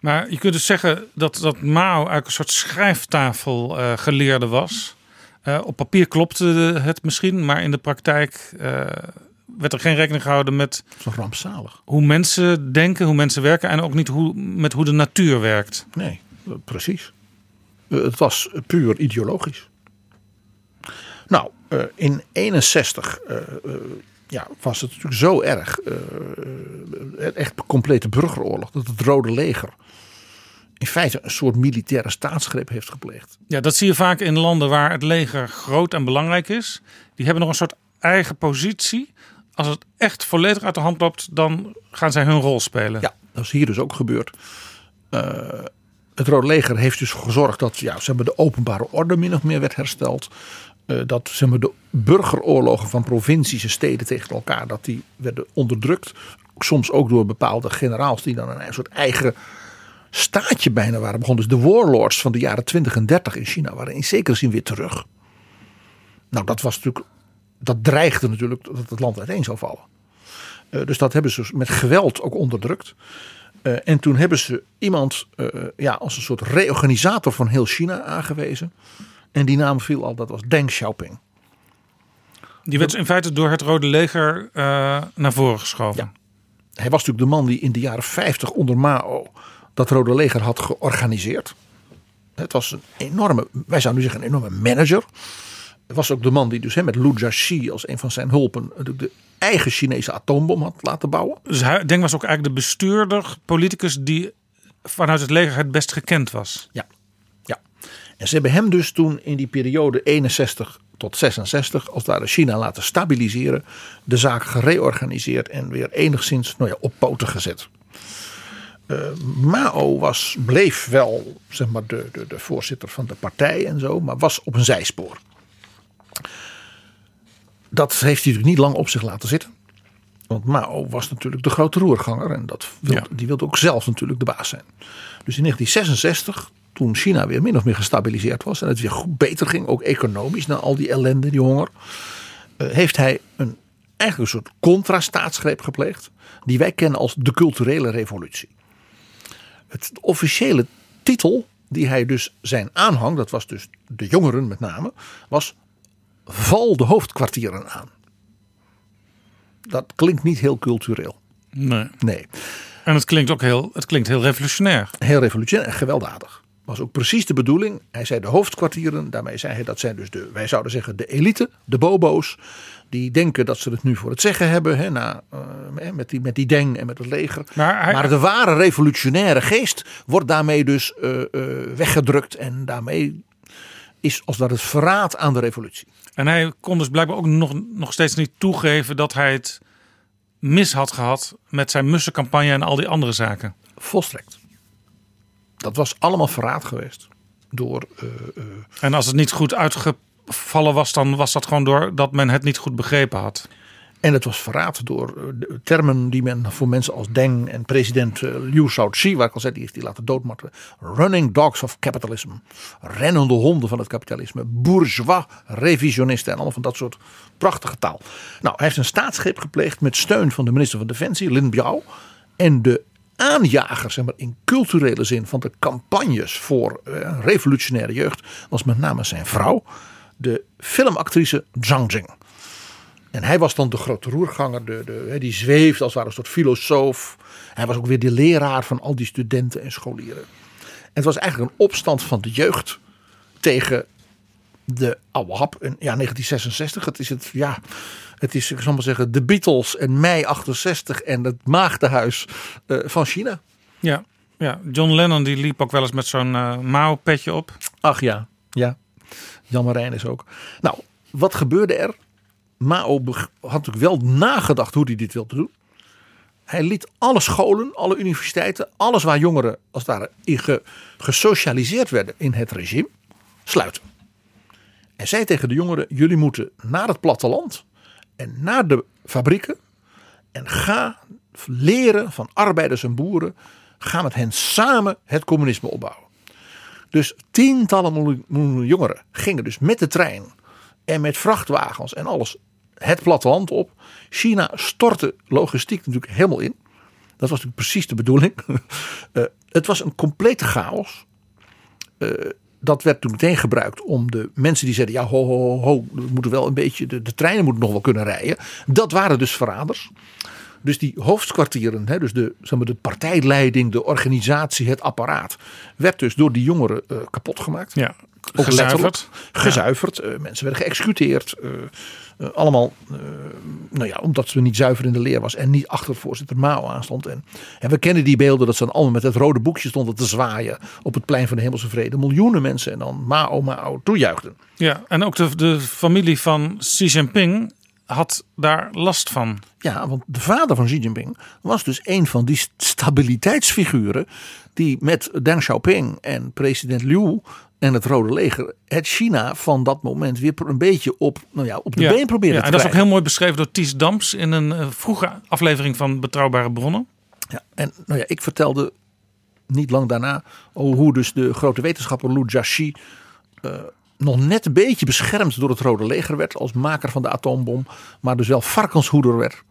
Maar je kunt dus zeggen dat, dat Mao eigenlijk een soort schrijftafel uh, geleerde was. Uh, op papier klopte het misschien, maar in de praktijk uh, werd er geen rekening gehouden met rampzalig. hoe mensen denken, hoe mensen werken en ook niet hoe, met hoe de natuur werkt. Nee, precies. Het was puur ideologisch. Uh, in 61 uh, uh, ja, was het natuurlijk zo erg, echt complete burgeroorlog, dat het Rode Leger in feite een soort militaire staatsgreep heeft gepleegd. Ja, dat zie je vaak in landen waar het leger groot en belangrijk is. Die hebben nog een soort eigen positie. Als het echt volledig uit de hand loopt, dan gaan zij hun rol spelen. Ja, dat is hier dus ook gebeurd. Het Rode Leger heeft dus gezorgd dat ja, zeg maar, de openbare orde min of meer werd hersteld. Uh, dat zeg de burgeroorlogen van provincies en steden tegen elkaar dat die werden onderdrukt. Soms ook door bepaalde generaals die dan een soort eigen staatje bijna waren begonnen. Dus de warlords van de jaren 20 en 30 in China waren in zekere zin weer terug. Nou, dat was natuurlijk. Dat dreigde natuurlijk dat het land uiteen zou vallen. Uh, dus dat hebben ze met geweld ook onderdrukt. Uh, en toen hebben ze iemand ja, als een soort reorganisator van heel China aangewezen. En die naam viel al, dat was Deng Xiaoping. Die werd in feite door het Rode Leger naar voren geschoven. Ja. Hij was natuurlijk de man die in de jaren 50 onder Mao dat Rode Leger had georganiseerd. Het was een enorme, wij zouden nu zeggen een enorme manager. Het was ook de man die dus hè, met Lu Jiaxi als een van zijn hulpen de eigen Chinese atoombom had laten bouwen. Dus hij denk was ook eigenlijk de bestuurder, politicus die vanuit het leger het best gekend was. Ja. En ze hebben hem dus toen in die periode 61 tot 66 als daar China laten stabiliseren, de zaak gereorganiseerd en weer enigszins nou ja, op poten gezet. Uh, Mao was, bleef wel zeg maar, de, de, de voorzitter van de partij en zo, maar was op een zijspoor. Dat heeft hij natuurlijk niet lang op zich laten zitten. Want Mao was natuurlijk de grote roerganger en dat wilde, ja. die wilde ook zelf natuurlijk de baas zijn. Dus in 1966, toen China weer min of meer gestabiliseerd was en het weer goed beter ging, ook economisch na al die ellende, die honger, uh, heeft hij een, eigenlijk een soort contra-staatsgreep gepleegd, die wij kennen als de culturele revolutie. Het officiële titel die hij dus zijn aanhang, dat was dus de jongeren met name, was val de hoofdkwartieren aan. Dat klinkt niet heel cultureel. Nee. Nee. En het klinkt ook heel, het klinkt heel revolutionair. Heel revolutionair en gewelddadig. Was ook precies de bedoeling. Hij zei de hoofdkwartieren, daarmee zei hij dat zijn dus de, wij zouden zeggen de elite, de bobo's. Die denken dat ze het nu voor het zeggen hebben. Hè, na, uh, met, die, met die Deng en met het leger. Maar, hij, maar de ware revolutionaire geest wordt daarmee dus uh, uh, weggedrukt. En daarmee is als dat het verraad aan de revolutie. En hij kon dus blijkbaar ook nog, nog steeds niet toegeven dat hij het mis had gehad met zijn mussencampagne en al die andere zaken. Volstrekt. Dat was allemaal verraad geweest. Door, uh, uh, en als het niet goed uitgevallen was, dan was dat gewoon door dat men het niet goed begrepen had. En het was verraad door de termen die men voor mensen als Deng en president Liu Shaoqi, waar ik al zei, die heeft die laten doodmatten. Running dogs of capitalism. Rennende honden van het kapitalisme. Bourgeois revisionisten en allemaal van dat soort prachtige taal. Nou, hij heeft een staatsgreep gepleegd met steun van de minister van Defensie, Lin Biao. En de aanjager, zeg maar in culturele zin, van de campagnes voor uh, revolutionaire jeugd was met name zijn vrouw, de filmactrice Zhang Jing. En hij was dan de grote roerganger, de, de, die zweeft als ware een soort filosoof. Hij was ook weer de leraar van al die studenten en scholieren. En het was eigenlijk een opstand van de jeugd tegen de oude hap in ja, 1966. Het is het, ja, het is, ik zal maar zeggen, de Beatles en mei 68 en het maagdenhuis uh, van China. Ja, ja, John Lennon die liep ook wel eens met zo'n uh, Mao-petje op. Ach ja, ja. Jan Marijn is ook. Nou, wat gebeurde er? Mao had natuurlijk wel nagedacht hoe hij dit wilde doen. Hij liet alle scholen, alle universiteiten, alles waar jongeren als daar ge, gesocialiseerd werden in het regime, sluiten. En zei tegen de jongeren: jullie moeten naar het platteland en naar de fabrieken en ga leren van arbeiders en boeren. Ga met hen samen het communisme opbouwen. Dus tientallen jongeren gingen dus met de trein en met vrachtwagens en alles het platteland op. China stortte logistiek natuurlijk helemaal in. Dat was natuurlijk precies de bedoeling. uh, het was een complete chaos. Uh, dat werd toen meteen gebruikt om de mensen die zeiden: ja, ho, ho, ho, we moeten wel een beetje, de, de treinen moeten nog wel kunnen rijden. Dat waren dus verraders. Dus die hoofdkwartieren, hè, dus de, zeg maar, de partijleiding, de organisatie, het apparaat, werd dus door die jongeren eh, kapot gemaakt. Ja, Ook gezuiverd. Gezuiverd. Eh, mensen werden geëxecuteerd. eh, eh, allemaal, eh, nou ja, omdat ze niet zuiver in de leer was en niet achter voorzitter Mao aanstond. En, en we kennen die beelden dat ze dan allemaal met het rode boekje stonden te zwaaien op het plein van de Hemelse Vrede. Miljoenen mensen en dan Mao, Mao toejuichten. Ja, en ook de, de familie van Xi Jinping had daar last van. Ja, want de vader van Xi Jinping was dus een van die stabiliteitsfiguren die met Deng Xiaoping en president Liu en het Rode Leger het China van dat moment weer een beetje op, nou ja, op de ja. been probeerde ja, te En dat is ook krijgen. heel mooi beschreven door Ties Dams in een eh, vroege aflevering van Betrouwbare Bronnen. Ja, en nou ja, ik vertelde niet lang daarna over hoe dus de grote wetenschapper Lu Jiaxi eh, nog net een beetje beschermd door het Rode Leger werd als maker van de atoombom, maar dus wel varkenshoeder werd.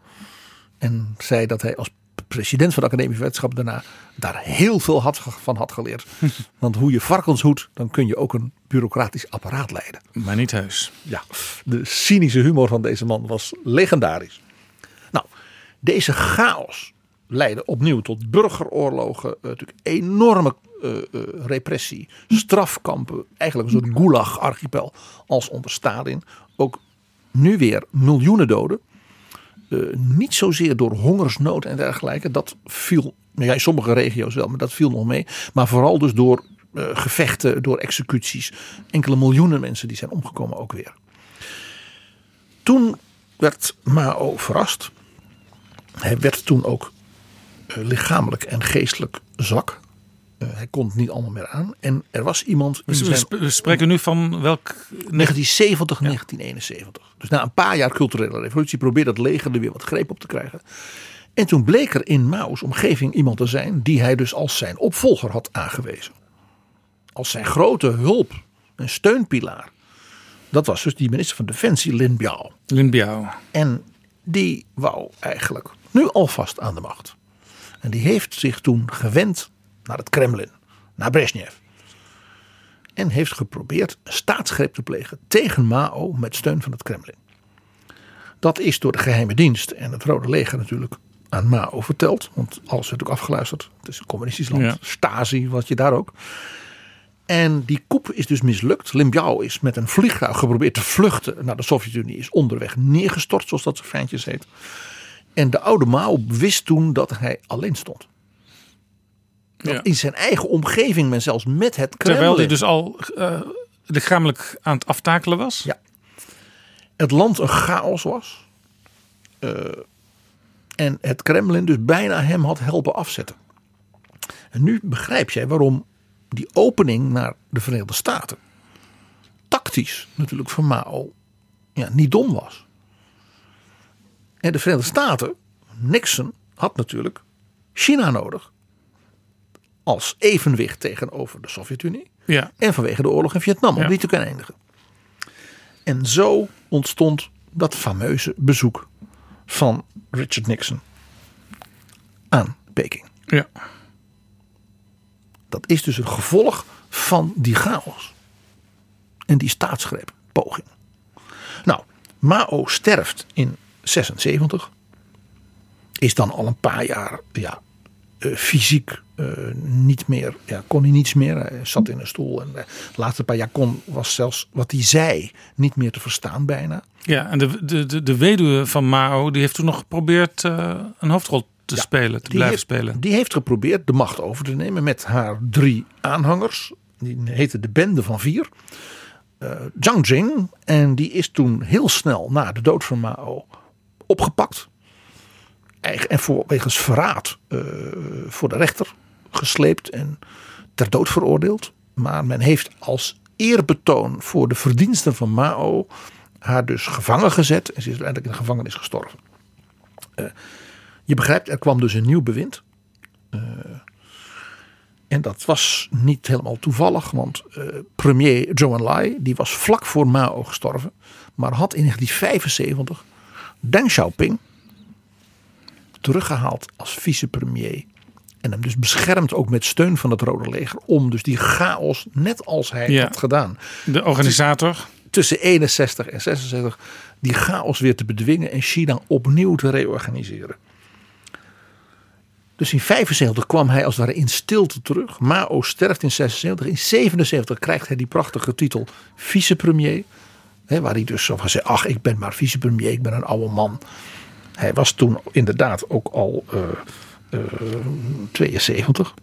En zei dat hij als president van de Academie van Wetenschappen daarna daar heel veel had, van had geleerd. Want hoe je varkens hoedt, dan kun je ook een bureaucratisch apparaat leiden. Maar niet heus. Ja, de cynische humor van deze man was legendarisch. Nou, deze chaos leidde opnieuw tot burgeroorlogen, eh, natuurlijk enorme eh, eh, repressie, strafkampen, eigenlijk een soort gulag-archipel als onder Stalin. Ook nu weer miljoenen doden. Eh, niet zozeer door hongersnood en dergelijke, dat viel ja, in sommige regio's wel, maar dat viel nog mee. Maar vooral dus door eh, gevechten, door executies. Enkele miljoenen mensen die zijn omgekomen ook weer. Toen werd Mao verrast. Hij werd toen ook eh, lichamelijk en geestelijk zwak. Eh, hij kon het niet allemaal meer aan. En er was iemand Dus we, zijn sp- we spreken nu van welk... 1970, 1971. Dus na een paar jaar culturele revolutie probeerde het leger er weer wat greep op te krijgen. En toen bleek er in Mao's omgeving iemand te zijn die hij dus als zijn opvolger had aangewezen. Als zijn grote hulp en steunpilaar. Dat was dus die minister van Defensie Lin Biao. Lin Biao. En die wou eigenlijk nu alvast aan de macht. En die heeft zich toen gewend naar het Kremlin, naar Brezhnev. En heeft geprobeerd een staatsgreep te plegen tegen Mao met steun van het Kremlin. Dat is door de geheime dienst en het Rode Leger natuurlijk aan Mao verteld. Want alles werd ook afgeluisterd. Het is een communistisch land. Ja. Stasi, wat je daar ook. En die coup is dus mislukt. Lin Biao is met een vliegtuig geprobeerd te vluchten naar de Sovjet-Unie. Is onderweg neergestort, zoals dat zo fijntjes heet. En de oude Mao wist toen dat hij alleen stond. Dat Ja. in zijn eigen omgeving men zelfs met het Kremlin... Terwijl hij dus al eh, lichamelijk aan het aftakelen was. Ja. het land een chaos was. Eh, en het Kremlin dus bijna hem had helpen afzetten. En nu begrijp jij waarom die opening naar de Verenigde Staten tactisch natuurlijk voor Mao ja, niet dom was. En de Verenigde Staten, Nixon, had natuurlijk China nodig. Als evenwicht tegenover de Sovjet-Unie. Ja. En vanwege de oorlog in Vietnam, om Ja. die te kunnen eindigen. En zo ontstond dat fameuze bezoek van Richard Nixon aan Peking. ja. Dat is dus een gevolg van die chaos. En die staatsgreep, poging. Nou, Mao sterft in 76. Is dan al een paar jaar ja, eh, fysiek eh, niet meer, ja, kon hij niets meer. Hij zat in een stoel en eh, de laatste paar jaar kon, was zelfs wat hij zei niet meer te verstaan bijna. Ja, en de, de, de, de weduwe van Mao die heeft toen nog geprobeerd eh, een hoofdrol te spelen, te blijven heeft, spelen. Die heeft geprobeerd de macht over te nemen met haar drie aanhangers. Die heette de Bende van Vier. Eh Zhang Jing. En die is toen heel snel na de dood van Mao opgepakt. En voor, wegens verraad eh, voor de rechter gesleept en ter dood veroordeeld. Maar men heeft als eerbetoon voor de verdiensten van Mao haar dus gevangen gezet. En ze is uiteindelijk in de gevangenis gestorven. Eh, je begrijpt, er kwam dus een nieuw bewind. Eh, en dat was niet helemaal toevallig, want premier Zhou Enlai, die was vlak voor Mao gestorven, maar had in 1975 Deng Xiaoping teruggehaald als vicepremier. En hem dus beschermd ook met steun van het Rode Leger om dus die chaos, net als hij Ja. had gedaan, De organisator. tussen 61 en 66 die chaos weer te bedwingen en China opnieuw te reorganiseren. Dus in 75 kwam hij als het ware in stilte terug. Mao sterft in 76. In 77 krijgt hij die prachtige titel vicepremier. Hè, waar hij dus zo van zei, ach ik ben maar vicepremier, ik ben een oude man. Hij was toen inderdaad ook al eh, eh, 72.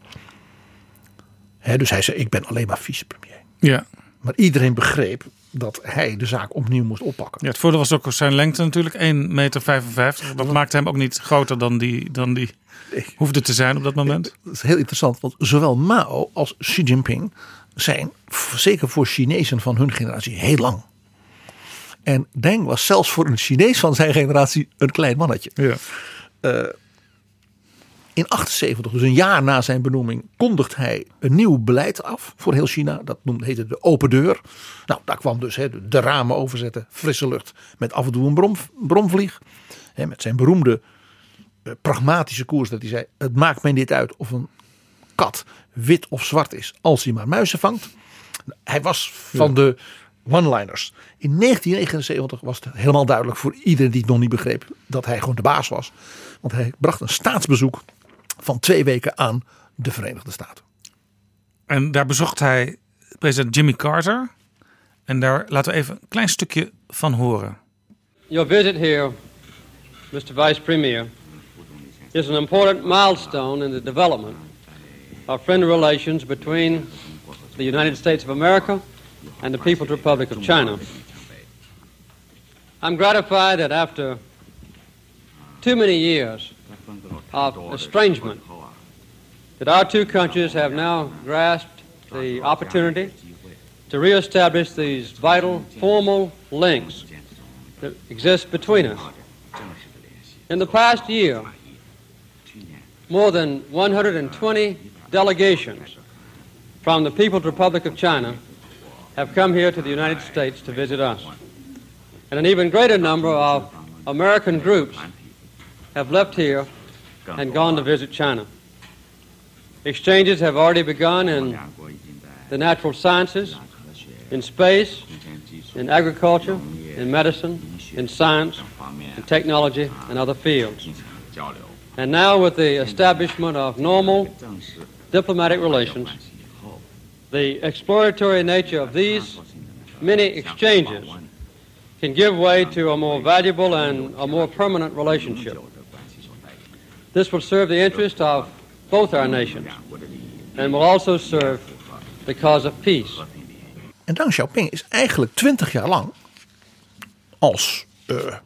Hè, dus hij zei, ik ben alleen maar vicepremier. Ja. Maar iedereen begreep dat hij de zaak opnieuw moest oppakken. ja, het voordeel was ook zijn lengte natuurlijk, 1,55 meter. Dat maakte hem ook niet groter dan die, dan die hoefde te zijn op dat moment. Dat is heel interessant, want zowel Mao als Xi Jinping zijn, zeker voor Chinezen van hun generatie, heel lang. En Deng was zelfs voor een Chinees van zijn generatie een klein mannetje. Ja. In 78, dus een jaar na zijn benoeming, kondigt hij een nieuw beleid af voor heel China. Dat noemde, heette de open deur. Nou, daar kwam dus hè, de, ramen overzetten, frisse lucht met af en toe een brom, bromvlieg. Met zijn beroemde eh, pragmatische koers dat hij zei, het maakt mij niet uit of een kat wit of zwart is, als hij maar muizen vangt. Hij was van de one-liners. In 1979 was het helemaal duidelijk voor iedereen die het nog niet begreep dat hij gewoon de baas was. Want hij bracht een staatsbezoek van twee weken aan de Verenigde Staten. En daar bezocht hij president Jimmy Carter. En daar laten we even een klein stukje van horen. Your visit here, Mr. Vice Premier, is an important milestone in the development of friendly relations between the United States of America and the People's Republic of China. I'm gratified that after too many years of estrangement, that our two countries have now grasped the opportunity to reestablish these vital formal links that exist between us. In the past year, more than 120 delegations from the People's Republic of China have come here to the United States to visit us. And an even greater number of American groups have left here and gone to visit China. Exchanges have already begun in the natural sciences, in space, in agriculture, in medicine, in science, in technology, and other fields. And now, with the establishment of normal diplomatic relations, the exploratory nature of these many exchanges can give way to a more valuable and a more permanent relationship. This will serve the interest of both our nations and will also serve the cause of peace. En Deng Xiaoping is eigenlijk twintig jaar lang als eh,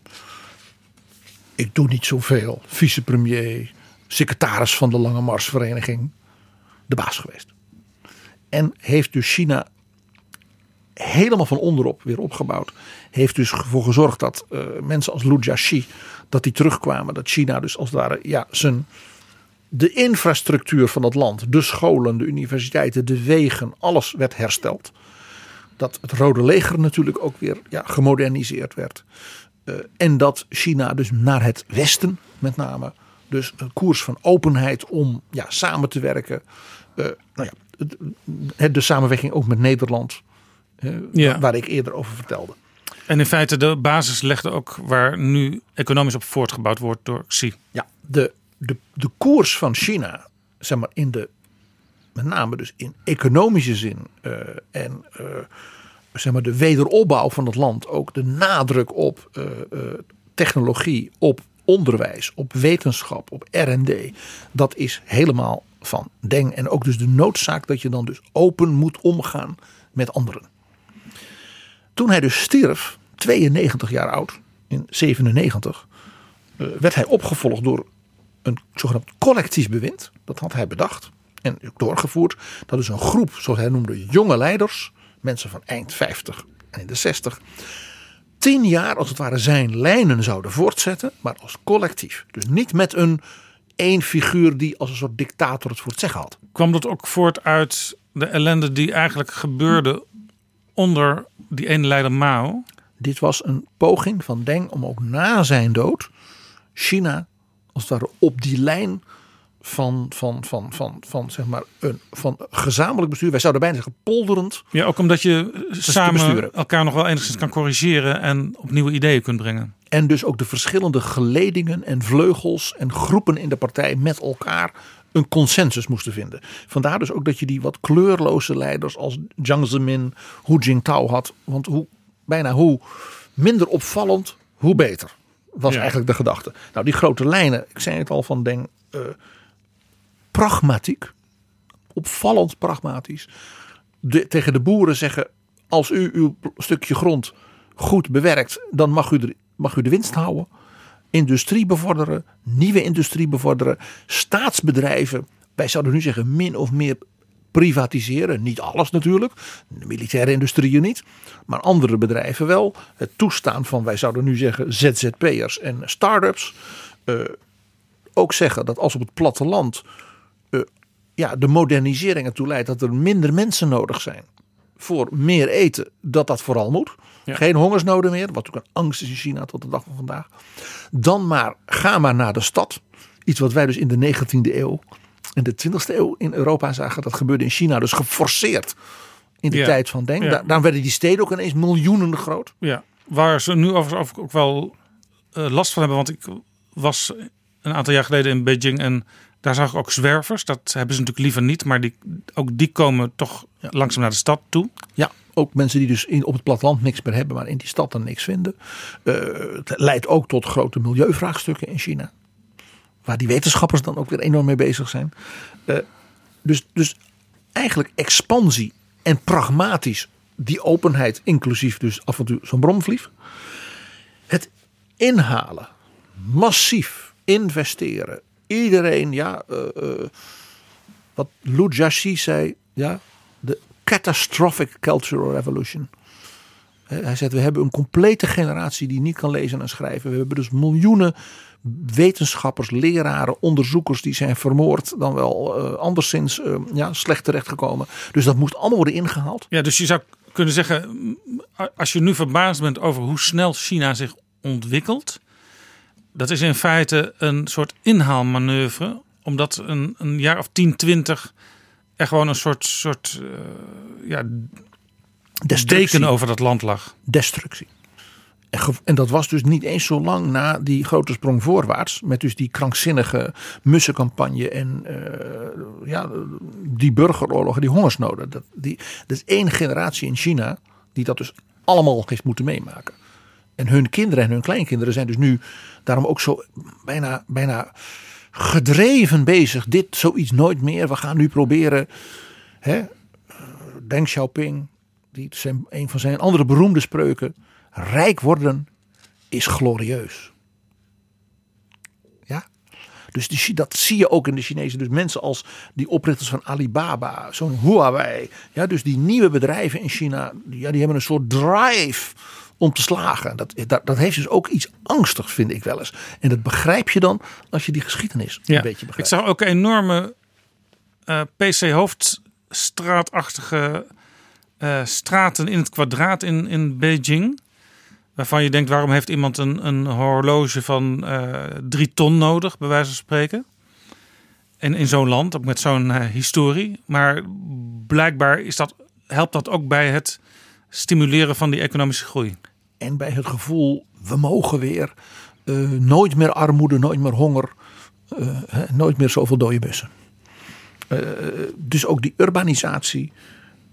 ik doe niet zoveel, vicepremier, secretaris van de Lange Marsvereniging, de baas geweest. En heeft dus China helemaal van onderop weer opgebouwd. Heeft dus ervoor gezorgd dat eh, mensen als Lu Jiaxi, dat die terugkwamen. Dat China dus als het ware ja, zijn, de infrastructuur van het land, de scholen, de universiteiten, de wegen, alles werd hersteld. Dat het Rode Leger natuurlijk ook weer ja, gemoderniseerd werd. Eh, en dat China dus naar het Westen met name. Dus een koers van openheid om ja, samen te werken. Eh, nou ja, de, de samenwerking ook met Nederland. Ja. Waar ik eerder over vertelde. En in feite de basis legde ook waar nu economisch op voortgebouwd wordt door Xi. Ja, de, de, de koers van China, zeg maar in de, met name dus in economische zin eh, en eh, zeg maar de wederopbouw van het land, ook de nadruk op eh, technologie, op onderwijs, op wetenschap, op R&D, dat is helemaal van Deng. En ook dus de noodzaak dat je dan dus open moet omgaan met anderen. Toen hij dus stierf, 92 jaar oud, in 97, eh, werd hij opgevolgd door een zogenaamd collectief bewind. Dat had hij bedacht en doorgevoerd. Dat is een groep, zoals hij noemde, jonge leiders. Mensen van eind 50 en in de 60. Tien jaar als het ware zijn lijnen zouden voortzetten. Maar als collectief. Dus niet met een één figuur die als een soort dictator het voor het zeggen had. Kwam dat ook voort uit de ellende die eigenlijk gebeurde onder die ene leider Mao? Dit was een poging van Deng om ook na zijn dood China als het ware op die lijn van, van, van, van, van, zeg maar een, van gezamenlijk bestuur. Wij zouden bijna zeggen polderend. Ja, ook omdat je samen besturen. elkaar nog wel enigszins kan corrigeren en op nieuwe ideeën kunt brengen. En dus ook de verschillende geledingen en vleugels en groepen in de partij met elkaar een consensus moesten vinden. Vandaar dus ook dat je die wat kleurloze leiders als Jiang Zemin, Hu Jintao had. Want hoe, bijna hoe minder opvallend, hoe beter. Was Ja. eigenlijk de gedachte. Nou, die grote lijnen, ik zei het al van Deng, eh, pragmatiek. Opvallend pragmatisch. De, tegen de boeren zeggen, als u uw stukje grond goed bewerkt, dan mag u, er, mag u de winst houden. Industrie bevorderen, nieuwe industrie bevorderen, staatsbedrijven, wij zouden nu zeggen min of meer privatiseren. Niet alles natuurlijk, de militaire industrieën niet, maar andere bedrijven wel. Het toestaan van, wij zouden nu zeggen, ZZP'ers en start-ups. Eh, ook zeggen dat als op het platteland ja, de modernisering ertoe leidt dat er minder mensen nodig zijn voor meer eten, dat dat vooral moet. Geen hongersnoden meer, wat ook een angst is in China tot de dag van vandaag. Dan maar, ga maar naar de stad. Iets wat wij dus in de 19e eeuw en de 20e eeuw in Europa zagen. Dat gebeurde in China dus geforceerd in de Ja. tijd van Deng. Ja. Daar, daar werden die steden ook ineens miljoenen groot. Ja, waar ze nu overigens ook wel eh, last van hebben. Want ik was een aantal jaar geleden in Beijing en daar zag ik ook zwervers. Dat hebben ze natuurlijk liever niet, maar die, ook die komen toch langzaam naar de stad toe. Ja, ook mensen die dus in, op het platteland niks meer hebben, maar in die stad dan niks vinden. Eh, het leidt ook tot grote milieuvraagstukken in China. Waar die wetenschappers dan ook weer enorm mee bezig zijn. Eh, dus, dus eigenlijk expansie en pragmatisch die openheid, inclusief dus af en toe zo'n bromvlieg. Het inhalen, massief investeren. Iedereen, ja, eh, wat Jiaxi zei, ja, de catastrophic cultural revolution. Hij zegt, we hebben een complete generatie die niet kan lezen en schrijven. We hebben dus miljoenen wetenschappers, leraren, onderzoekers die zijn vermoord. Dan wel eh, anderszins ja, slecht terechtgekomen. Dus dat moest allemaal worden ingehaald. Ja, dus je zou kunnen zeggen, als je nu verbaasd bent over hoe snel China zich ontwikkelt, dat is in feite een soort inhaalmanoeuvre, omdat een, een jaar of 10, 20 er gewoon een soort, soort eh, ja, Destructie. deken over dat land lag. destructie. En dat was dus niet eens zo lang na die grote sprong voorwaarts. Met dus die krankzinnige mussencampagne en eh, ja, die burgeroorlogen, die hongersnoden. Dat, die, dat is één generatie in China die dat dus allemaal heeft moeten meemaken. En hun kinderen en hun kleinkinderen zijn dus nu daarom ook zo bijna, bijna gedreven bezig. Dit zoiets nooit meer. We gaan nu proberen. Hè, Deng Xiaoping, die zijn, een van zijn andere beroemde spreuken. Rijk worden is glorieus. Ja. Dus die, dat zie je ook in de Chinezen. Dus mensen als die oprichters van Alibaba, zo'n Huawei. Ja, dus die nieuwe bedrijven in China, ja, die hebben een soort drive om te slagen. Dat, dat, dat heeft dus ook iets angstigs, vind ik wel eens. En dat begrijp je dan als je die geschiedenis een beetje Ik begrijpt. zag ook enorme eh, PC-hoofdstraatachtige eh, straten in het kwadraat in, in Beijing. Waarvan je denkt, waarom heeft iemand een, een horloge van eh, drie ton nodig, bij wijze van spreken. En in zo'n land, ook met zo'n historie. Maar blijkbaar is dat, helpt dat ook bij het stimuleren van die economische groei. En bij het gevoel, we mogen weer. eh, nooit meer armoede, nooit meer honger. eh, nooit meer zoveel dode bussen. Eh, dus ook die urbanisatie.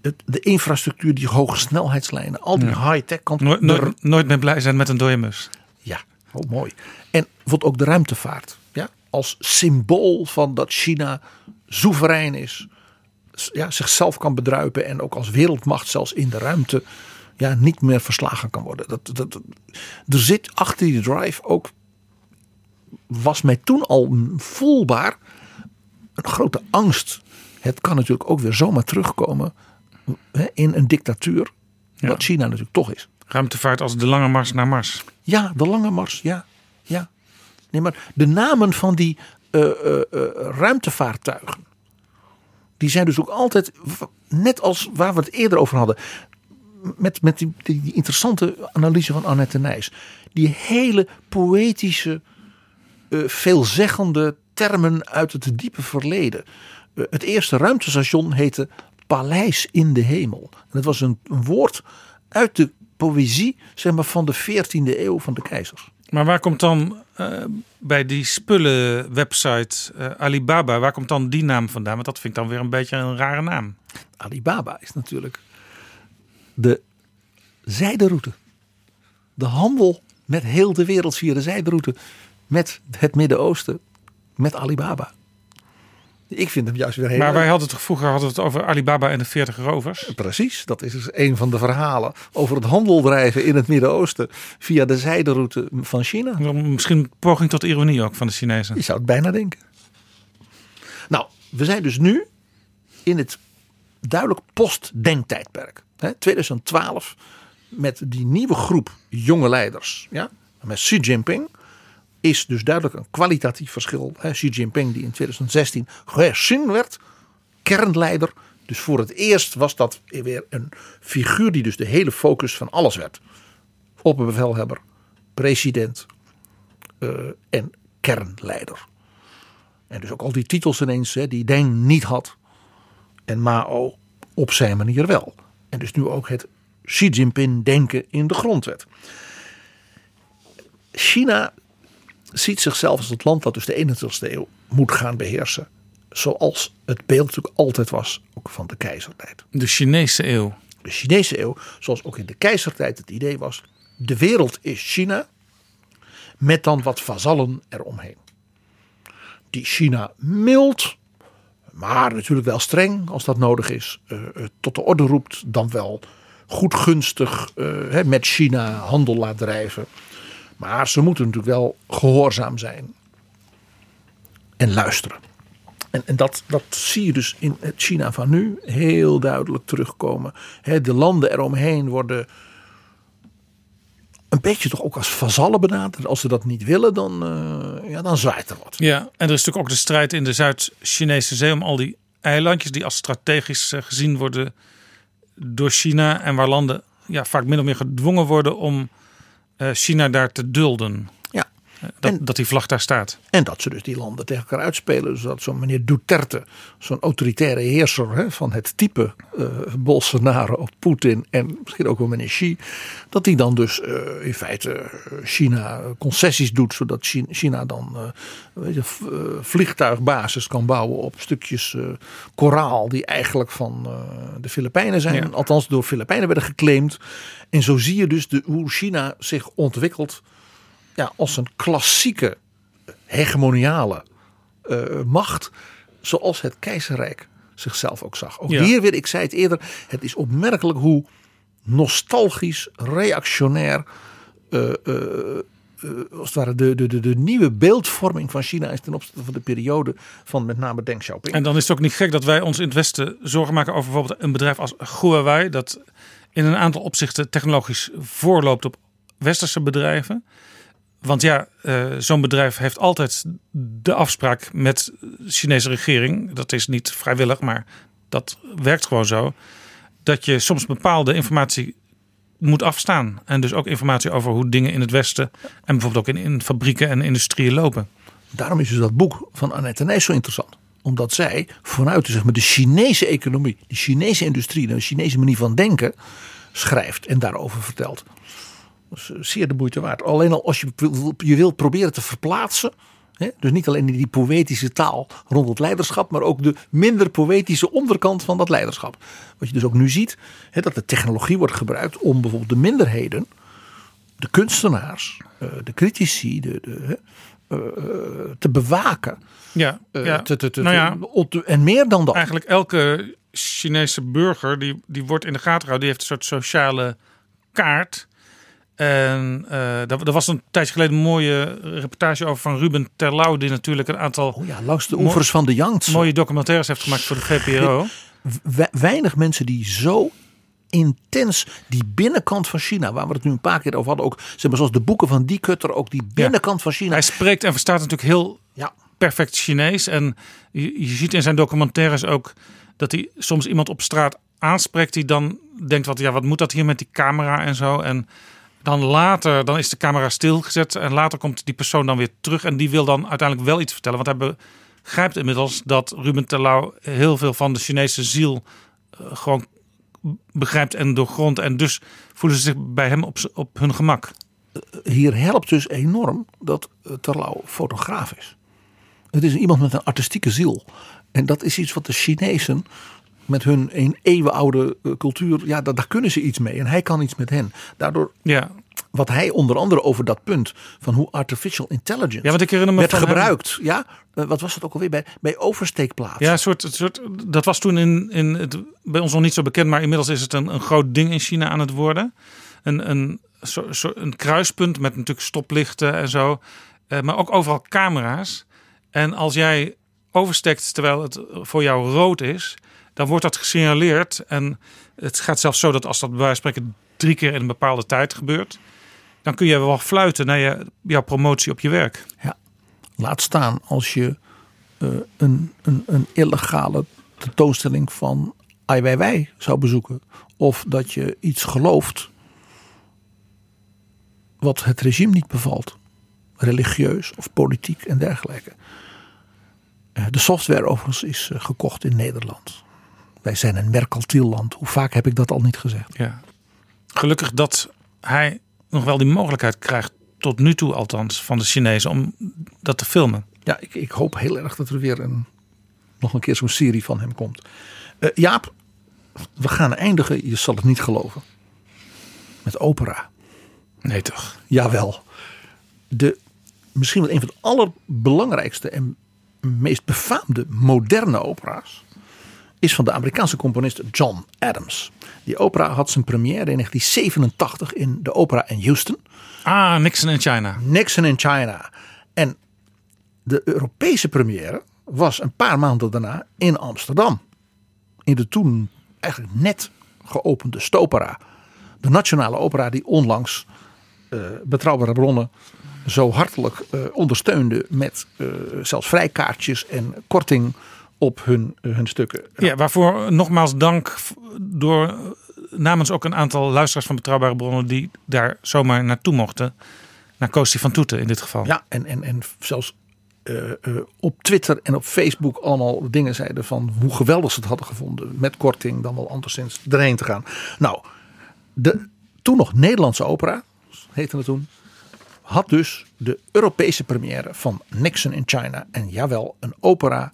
Het, de infrastructuur, die hoge snelheidslijnen. Al die high-tech. Nooit, nooit, nooit meer blij zijn met een dode mus. Ja, oh, mooi. En bijvoorbeeld ook de ruimtevaart. Ja, als symbool van dat China soeverein is. Ja, zichzelf kan bedruipen. En ook als wereldmacht zelfs in de ruimte ja, niet meer verslagen kan worden. Dat, dat, dat- er zit achter die drive ook. Was mij toen al voelbaar. Een grote angst. Het kan natuurlijk ook weer zomaar terugkomen. Hè, in een dictatuur. Wat China natuurlijk toch is. Ruimtevaart als de lange mars naar Mars. Ja, de lange mars, ja. ja. Nee, maar de namen van die eh, eh, eh, ruimtevaartuigen. Die zijn dus ook altijd, net als waar we het eerder over hadden. Met, met die, die, die interessante analyse van Annette Nijs. Die hele poëtische, eh, veelzeggende termen uit het diepe verleden. Eh, het eerste ruimtestation heette Paleis in de Hemel. En dat was een, een woord uit de poëzie zeg maar, van de 14e eeuw van de keizers. Maar waar komt dan eh, bij die spullenwebsite eh Alibaba, waar komt dan die naam vandaan? Want dat vind ik dan weer een beetje een rare naam. Alibaba is natuurlijk de zijderoute. De handel met heel de wereld via de zijderoute. Met het Midden-Oosten. Met Alibaba. Ik vind hem juist weer heel Maar leuk. wij hadden het vroeger hadden we het over Alibaba en de 40 rovers. Precies, dat is dus een van de verhalen over het handeldrijven in het Midden-Oosten via de zijderoute van China. Misschien een poging tot ironie ook van de Chinezen. Je zou het bijna denken. Nou, we zijn dus nu in het duidelijk post-denktijdperk. Hè, 2012 met die nieuwe groep jonge leiders. Ja, met Xi Jinping is dus duidelijk een kwalitatief verschil. Hè, Xi Jinping die in 2016 herzien werd, kernleider. Dus voor het eerst was dat weer een figuur die dus de hele focus van alles werd. Opperbevelhebber, president eh, en kernleider. En dus ook al die titels ineens die Deng niet had. En Mao op zijn manier wel. En dus nu ook het Xi Jinping denken in de grondwet. China ziet zichzelf als het land dat dus de 21ste eeuw moet gaan beheersen. Zoals het beeld natuurlijk altijd was, ook van de keizertijd. De Chinese eeuw. De Chinese eeuw, zoals ook in de keizertijd het idee was. De wereld is China, met dan wat vazallen eromheen. Die China mild, maar natuurlijk wel streng als dat nodig is, eh, eh, tot de orde roept. Dan wel goedgunstig hè, met China handel laat drijven. Maar ze moeten natuurlijk wel gehoorzaam zijn en luisteren. En, en dat, dat zie je dus in het China van nu heel duidelijk terugkomen. De landen eromheen worden een beetje toch ook als vazallen benaderd. Als ze dat niet willen, dan, eh, ja, dan zwaait er wat. Ja, en er is natuurlijk ook de strijd in de Zuid-Chinese zee om al die eilandjes die als strategisch eh, gezien worden door China en waar landen ja, vaak min of meer gedwongen worden om China daar te dulden. Ja. Dat, En- dat die vlag daar staat. En dat ze dus die landen tegen elkaar uitspelen. Zodat zo'n meneer Duterte, zo'n autoritaire heerser hè, van het type eh Bolsonaro of Poetin en misschien ook wel meneer Xi. Dat die dan dus eh, in feite eh, China concessies doet. Zodat Chi- China dan eh, weet je, v- eh, vliegtuigbasis kan bouwen op stukjes eh, koraal. Die eigenlijk van eh, de Filipijnen zijn. Ja. Althans door Filipijnen werden geclaimd. En zo zie je dus de, hoe China zich ontwikkelt ja, als een klassieke hegemoniale eh, macht. Zoals het keizerrijk zichzelf ook zag. Ook Ja. hier weer, ik zei het eerder. Het is opmerkelijk hoe nostalgisch, reactionair. eh, eh, als het ware de, de, de, de nieuwe beeldvorming van China is ten opzichte van de periode van met name Deng Xiaoping. En dan is het ook niet gek dat wij ons in het Westen zorgen maken over bijvoorbeeld een bedrijf als Huawei. Dat in een aantal opzichten technologisch voorloopt op westerse bedrijven. Want ja, eh, zo'n bedrijf heeft altijd de afspraak met de Chinese regering. Dat is niet vrijwillig, maar dat werkt gewoon zo. Dat je soms bepaalde informatie moet afstaan. En dus ook informatie over hoe dingen in het Westen en bijvoorbeeld ook in, fabrieken en industrieën lopen. Daarom is dus dat boek van Annette Nijs zo interessant. Omdat zij vanuit de Chinese economie, de Chinese industrie, de Chinese manier van denken schrijft en daarover vertelt. Dat is eh, zeer de moeite waard. Alleen al als je je wilt proberen te verplaatsen. Hè, dus niet alleen die poëtische taal rond het leiderschap, maar ook de minder poëtische onderkant van dat leiderschap. Wat je dus ook nu ziet, hè, dat de technologie wordt gebruikt om bijvoorbeeld de minderheden, de kunstenaars, eh, de critici, de, de, te bewaken. Ja, Eh, ja. te- te- te- nou ja, en meer dan dat. eigenlijk elke Chinese burger die, die wordt in de gaten gehouden. Die heeft een soort sociale kaart. En eh er, was een tijdje geleden een mooie reportage over van Ruben Terlouw. Die natuurlijk een aantal Oh ja, langs de oevers van de Yangtze. mooie documentaires heeft gemaakt voor de. We- weinig mensen die zo intens die binnenkant van China, waar we het nu een paar keer over hadden, ook zeg maar zoals de boeken van die Kutter, ook die binnenkant van China. Hij spreekt en verstaat natuurlijk heel Ja, perfect Chinees. En je, je ziet in zijn documentaires ook dat hij soms iemand op straat aanspreekt die dan denkt wat ja wat moet dat hier met die camera en zo en dan later dan is de camera stilgezet en later komt die persoon dan weer terug en die wil dan uiteindelijk wel iets vertellen want hij begrijpt inmiddels dat Ruben Terlouw heel veel van de Chinese ziel eh, gewoon begrijpt en doorgrondt en dus voelen ze zich bij hem op, op hun gemak. eh, hier helpt dus enorm dat uh, Terlouw fotograaf is. Het is iemand met een artistieke ziel. En dat is iets wat de Chinezen met hun een eeuwenoude uh, cultuur, ja, daar, daar, kunnen ze iets mee. En hij kan iets met hen. Daardoor, ja. Wat hij onder andere over dat punt van hoe artificial intelligence ja, want ik herinner me werd gebruikt. Hem. Ja, uh, wat was dat ook alweer bij, bij oversteekplaatsen? Ja, een soort, een soort, dat was toen in, in het, bij ons nog niet zo bekend, maar inmiddels is het een, een groot ding in China aan het worden. Een, een, zo, zo, een kruispunt met natuurlijk stoplichten en zo. Uh, maar ook overal camera's. En als jij oversteekt terwijl het voor jou rood is, dan wordt dat gesignaleerd. En het gaat zelfs zo dat als dat bij wijze van spreken drie keer in een bepaalde tijd gebeurt, dan kun je wel fluiten naar je, jouw promotie op je werk. Ja, laat staan als je uh, een, een, een illegale tentoonstelling van Ai Weiwei zou bezoeken. Of dat je iets gelooft wat het regime niet bevalt. Religieus of politiek en dergelijke. De software overigens is gekocht in Nederland. Wij zijn een mercantiel Hoe vaak heb ik dat al niet gezegd? Ja. Gelukkig dat hij nog wel die mogelijkheid krijgt, tot nu toe althans, van de Chinezen om dat te filmen. Ja, ik, ik hoop heel erg dat er weer een, nog een keer zo'n serie van hem komt. Uh, Jaap, we gaan eindigen, je zal het niet geloven, met opera. Nee toch? Jawel. De, misschien wel een van de allerbelangrijkste en meest befaamde moderne opera's is van de Amerikaanse componist John Adams. Die opera had zijn première in 1987 in de opera in Houston. Ah, Nixon in China. Nixon in China. En de Europese première was een paar maanden daarna in Amsterdam. In de toen eigenlijk net geopende Stopera. De nationale opera die onlangs uh, betrouwbare bronnen zo hartelijk uh, ondersteunde met uh, zelfs vrijkaartjes en korting op hun, hun stukken. Ja, waarvoor nogmaals dank door namens ook een aantal luisteraars van betrouwbare bronnen die daar zomaar naartoe mochten. Naar Koostie van Toeten in dit geval. Ja, en, en, en zelfs uh, uh, op Twitter en op Facebook allemaal dingen zeiden van hoe geweldig ze het hadden gevonden. Met korting dan wel anderszins erheen te gaan. Nou, de toen nog Nederlandse opera, heette het toen, had dus de Europese première van Nixon in China. En jawel, een opera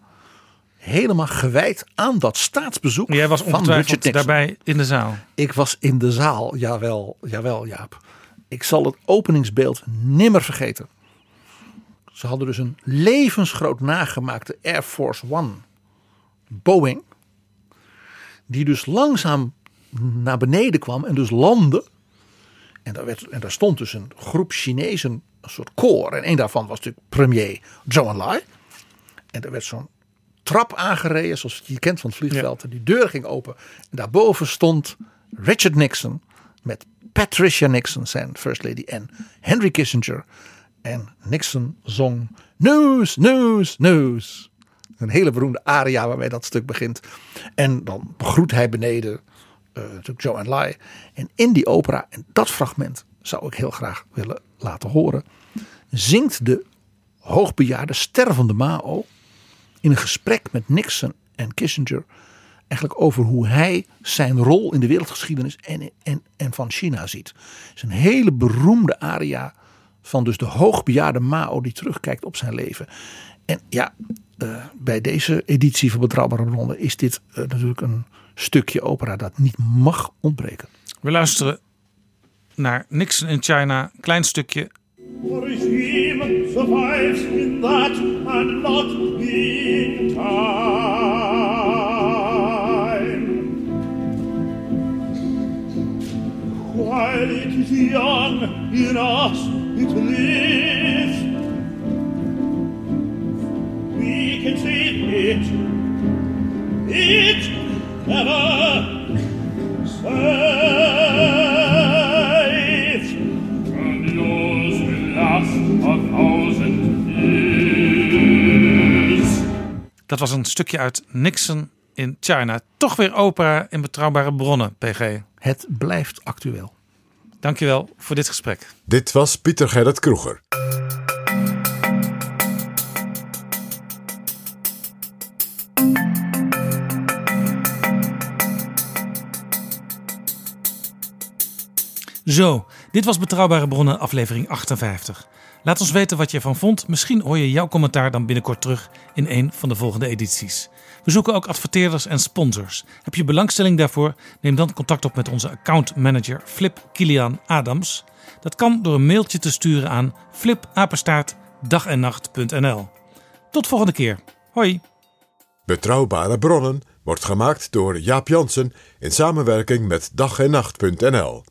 helemaal gewijd aan dat staatsbezoek Jij was Nixon. daarbij in de zaal. Ik was in de zaal, jawel, jawel Jaap. Ik zal het openingsbeeld nimmer vergeten. Ze hadden dus een levensgroot nagemaakte Air Force One Boeing. Die dus langzaam naar beneden kwam en dus landde. En daar, werd, en daar stond dus een groep Chinezen, een soort koor. En een daarvan was natuurlijk premier Zhou Enlai. En er werd zo'n trap aangereden, zoals je kent van het vliegveld. En die deur ging open. En daarboven stond Richard Nixon met Patricia Nixon, zijn first lady, en Henry Kissinger. En Nixon zong News, News, News. Een hele beroemde aria waarmee dat stuk begint. En dan begroet hij beneden uh, Joe en Lai. En in die opera, en dat fragment zou ik heel graag willen laten horen, zingt de hoogbejaarde stervende Mao in een gesprek met Nixon en Kissinger eigenlijk over hoe hij zijn rol in de wereldgeschiedenis en, en, en van China ziet. Het is een hele beroemde aria van dus de hoogbejaarde Mao die terugkijkt op zijn leven. En ja, uh, bij deze editie van Betrouwbare Bronnen is dit uh, natuurlijk een stukje opera dat niet mag ontbreken. We luisteren naar Nixon in China, klein stukje. Regime survives in that and not in time. While it is young in us, it lives. We can save it. It never. Dat was een stukje uit Nixon in China. Toch weer opera in betrouwbare bronnen, PG. Het blijft actueel. Dankjewel voor dit gesprek. Dit was Pieter Gerrit Kroeger. Zo, dit was Betrouwbare Bronnen aflevering 58. Laat ons weten wat je ervan vond. Misschien hoor je jouw commentaar dan binnenkort terug in een van de volgende edities. We zoeken ook adverteerders en sponsors. Heb je belangstelling daarvoor? Neem dan contact op met onze accountmanager Flip Kilian Adams. Dat kan door een mailtje te sturen aan flipapenstaartdagennacht.nl. Tot volgende keer. Hoi. Betrouwbare bronnen wordt gemaakt door Jaap Jansen in samenwerking met dag en nacht.nl.